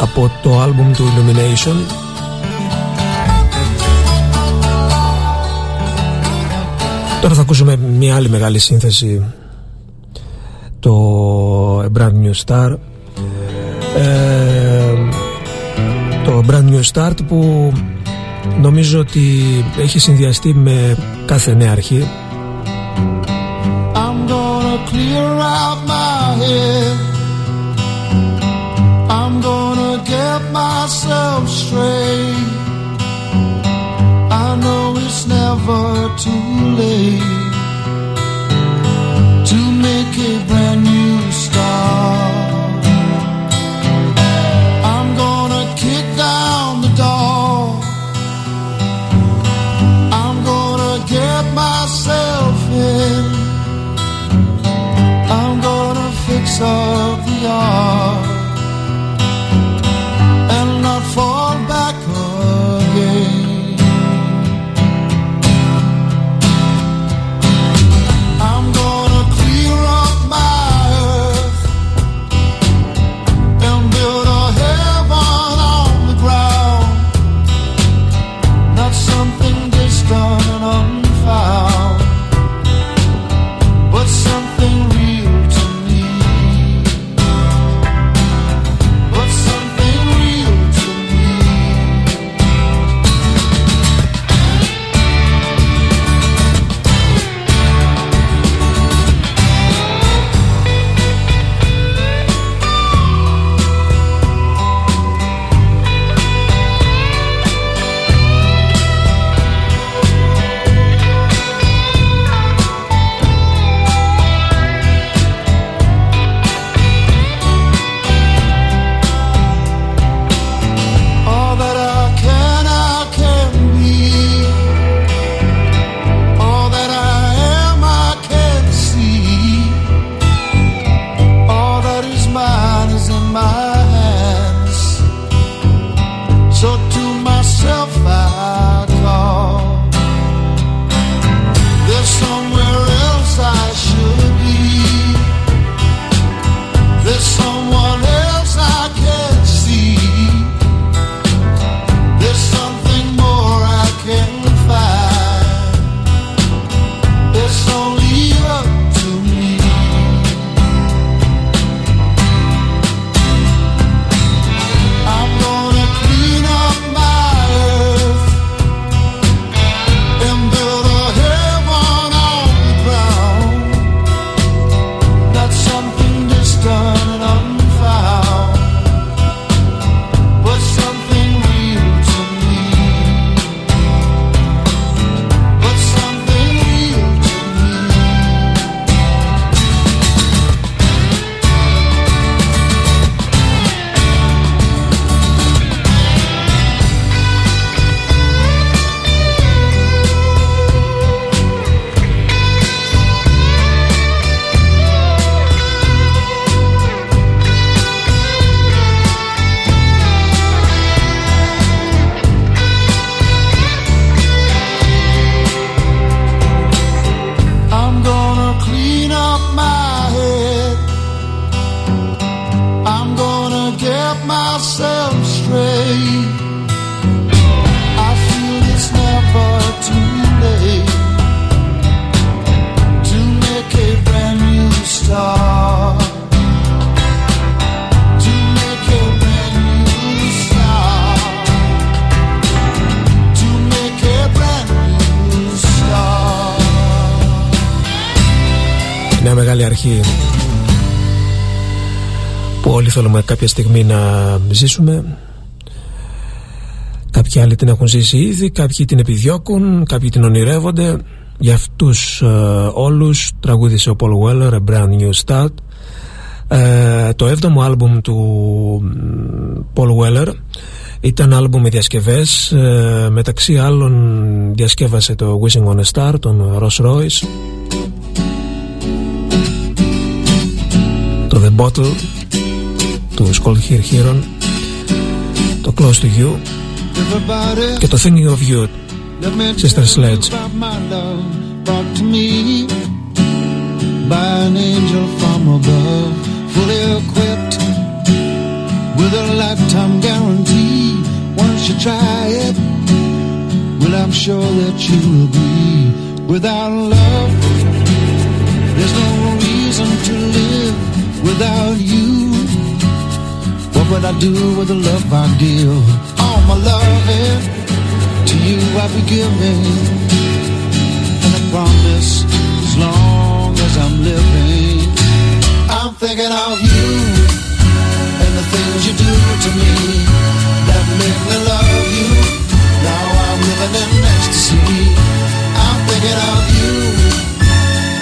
Από το άλμπουμ του Illumination. Τώρα θα ακούσουμε μια άλλη μεγάλη σύνθεση το A Brand New Star ε, το Brand New Start που νομίζω ότι έχει συνδυαστεί με κάθε νέα αρχή. I'm gonna clear out my head myself straight. I know it's never too late to make a brand new start. I'm gonna kick down the door. I'm gonna get myself in. I'm gonna fix up the yard. Θέλουμε κάποια στιγμή να ζήσουμε. Κάποιοι άλλοι την έχουν ζήσει ήδη, κάποιοι την επιδιώκουν, κάποιοι την ονειρεύονται. Για αυτούς uh, όλους τραγούδισε ο Paul Weller, A Brand New Start. Uh, Το έβδομο άλμπουμ του Paul Weller ήταν άλμπουμ με διασκευές. Uh, Μεταξύ άλλων διασκεύασε το Wishing on a Star, τον Ross Royce. Το The Bottle του Skull Here Heron το Close to You και το Thinking of You Sister Sledge by an angel from above fully equipped with a lifetime guarantee once you try it well I'm sure that you will agree without love there's no reason to live without you what I do with the love I give. All my loving to you I be giving. And I promise as long as I'm living, I'm thinking of you and the things you do to me that make me love you. Now I'm living in ecstasy. I'm thinking of you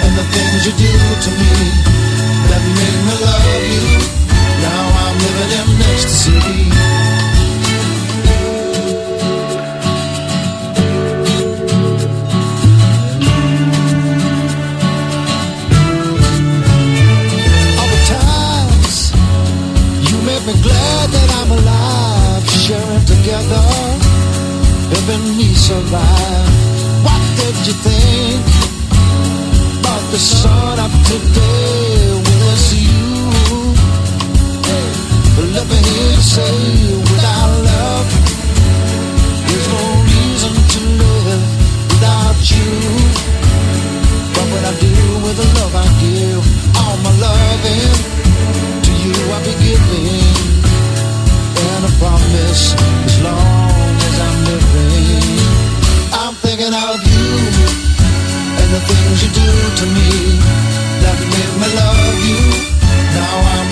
and the things you do to me that make me love you. I'm living in ecstasy. Times you glad that I'm alive, sharing together, helping me survive. What did you think about the sun up today? Will it's you? Me hear say, without love, there's no reason to live without you. But what I do with the love I give? All my loving to you I be giving, and I promise as long as I'm living, I'm thinking of you and the things you do to me that make me love you. Now I'm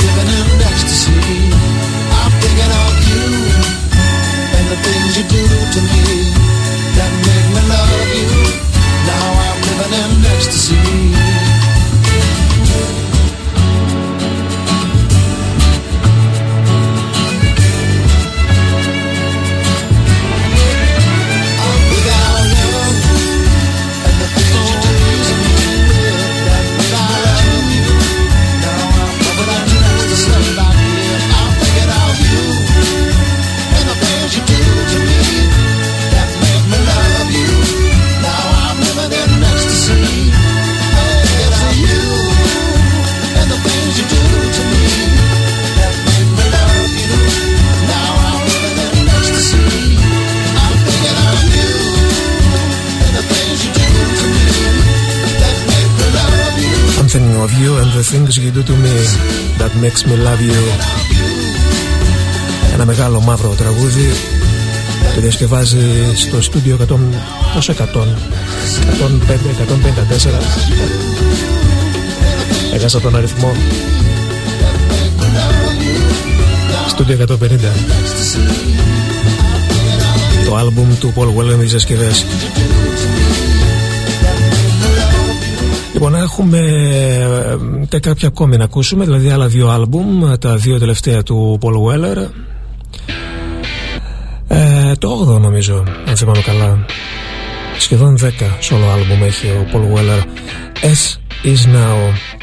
eyes to see you and the things you do to me that makes me love you. Ένα μεγάλο μαύρο τραγούδι το διασκευάζει στο στούντιο 100, πόσο 100, 105, 154. Έχασα τον αριθμό. Στούντιο 150. Το άλμπουμ του Paul Weller με τις διασκευές. Λοιπόν, έχουμε ε, και κάποια ακόμη να ακούσουμε, δηλαδή άλλα δύο άλμπουμ, τα δύο τελευταία του Paul Weller. Ε, το 8 νομίζω, αν θυμάμαι καλά. Σχεδόν 10 solo άλμπουμ έχει ο Paul Weller. S is now.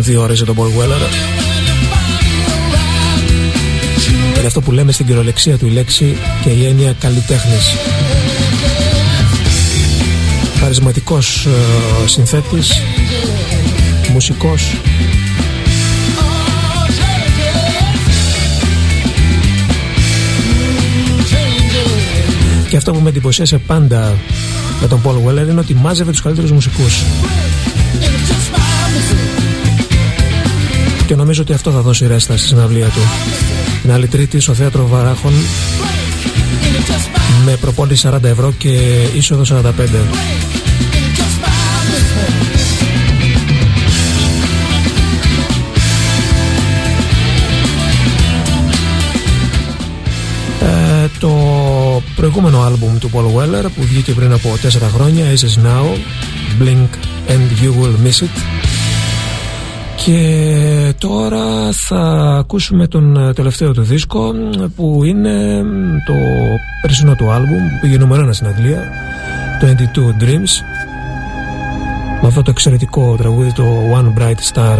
Εντάξει, δεν φτάνουν δύο ώρες για τον Paul Weller. Είναι αυτό που λέμε στην κυριολεξία του η λέξη και η έννοια καλλιτέχνης. Χαρισματικός ε, συνθέτης, μουσικός, Και αυτό που με εντυπωσίασε πάντα με τον Paul Weller είναι ότι μάζευε τους καλύτερους μουσικούς. Νομίζω ότι αυτό θα δώσει ρέστα στη συναυλία του. Την άλλη Τρίτη στο θέατρο Βαράχων με προπόνηση 40 ευρώ και είσοδο 45. Ε, το προηγούμενο άλμπουμ του Paul Weller που βγήκε πριν από 4 χρόνια Is Now Blink and You Will Miss It και τώρα θα ακούσουμε τον ε, τελευταίο του δίσκο που είναι το περσινό του άλμπουμ που πήγε νούμερο ένα στην Αγγλία το 22 Dreams με αυτό το εξαιρετικό τραγούδι το One Bright Star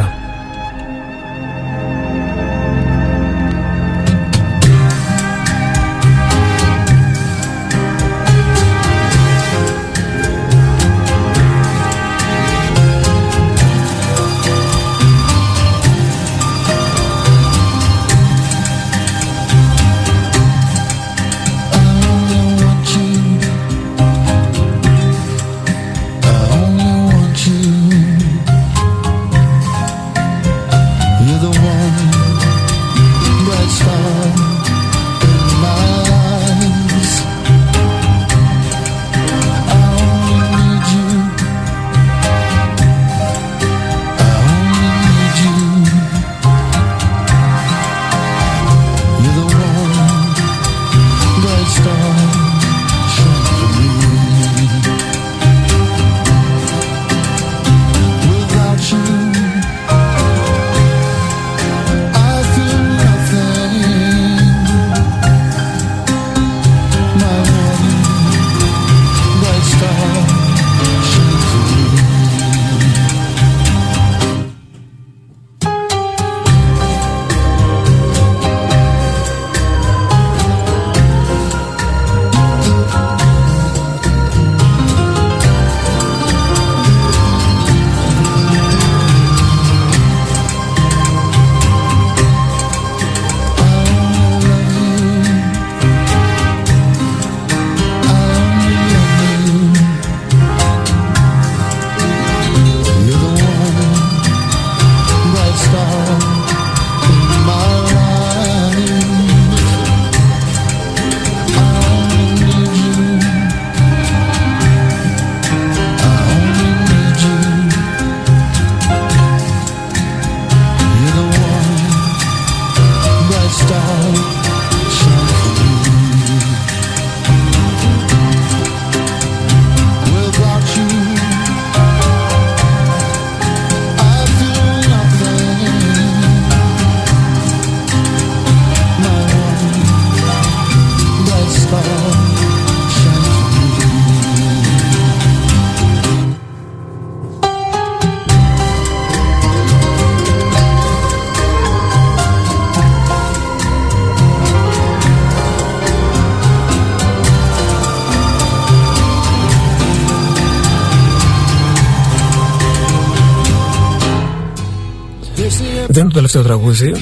τελευταίο τραγούδι.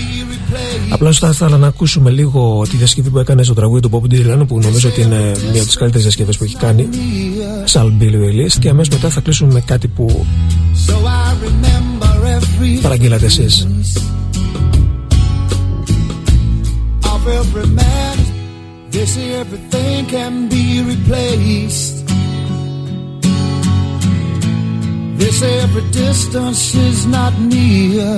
Απλά θα ήθελα να ακούσουμε λίγο τη διασκευή που έκανε στο τραγούδι του Bob Dylan που νομίζω ότι είναι μια από τις καλύτερες διασκευές που έχει κάνει. Σαλ Billy List και αμέσως μετά θα κλείσουμε με κάτι που παραγγείλατε εσείς. They say everything can be replaced. They say every distance is not near.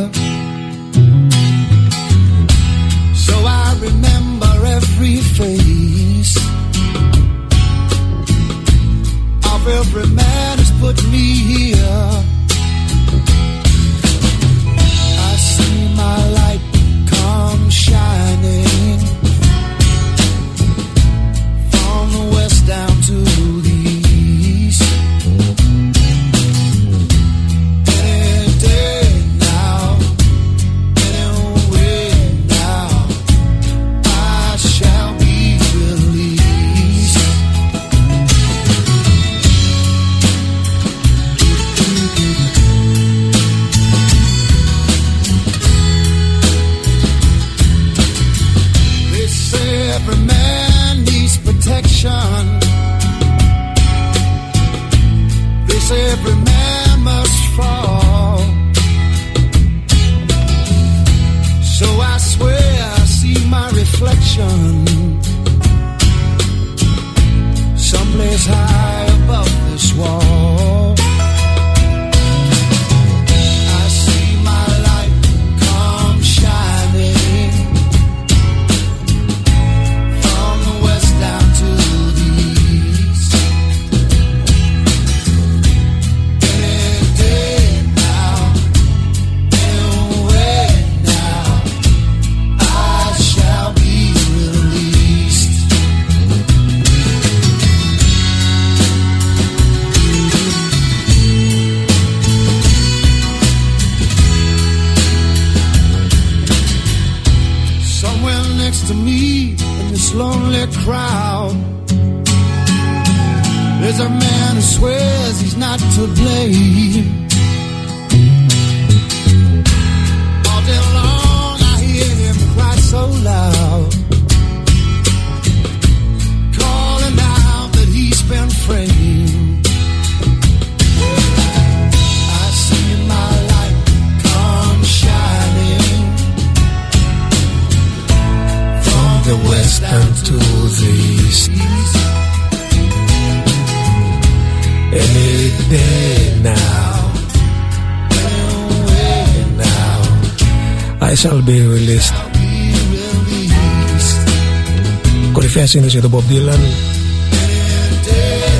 Σύνδεση για τον Bob Dylan.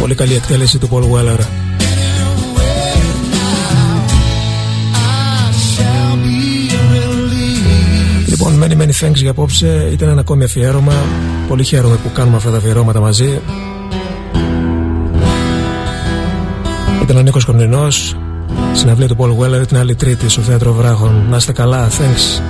Πολύ καλή εκτέλεση του Paul Weller. Λοιπόν, many many thanks για απόψε. Ήταν ένα ακόμη αφιέρωμα. Πολύ χαίρομαι που κάνουμε αυτά τα αφιερώματα μαζί. Ήταν ο Νίκος Κορνινός Συναυλία του Paul Weller την άλλη τρίτη στο Θέατρο Βράχων Να είστε καλά, thanks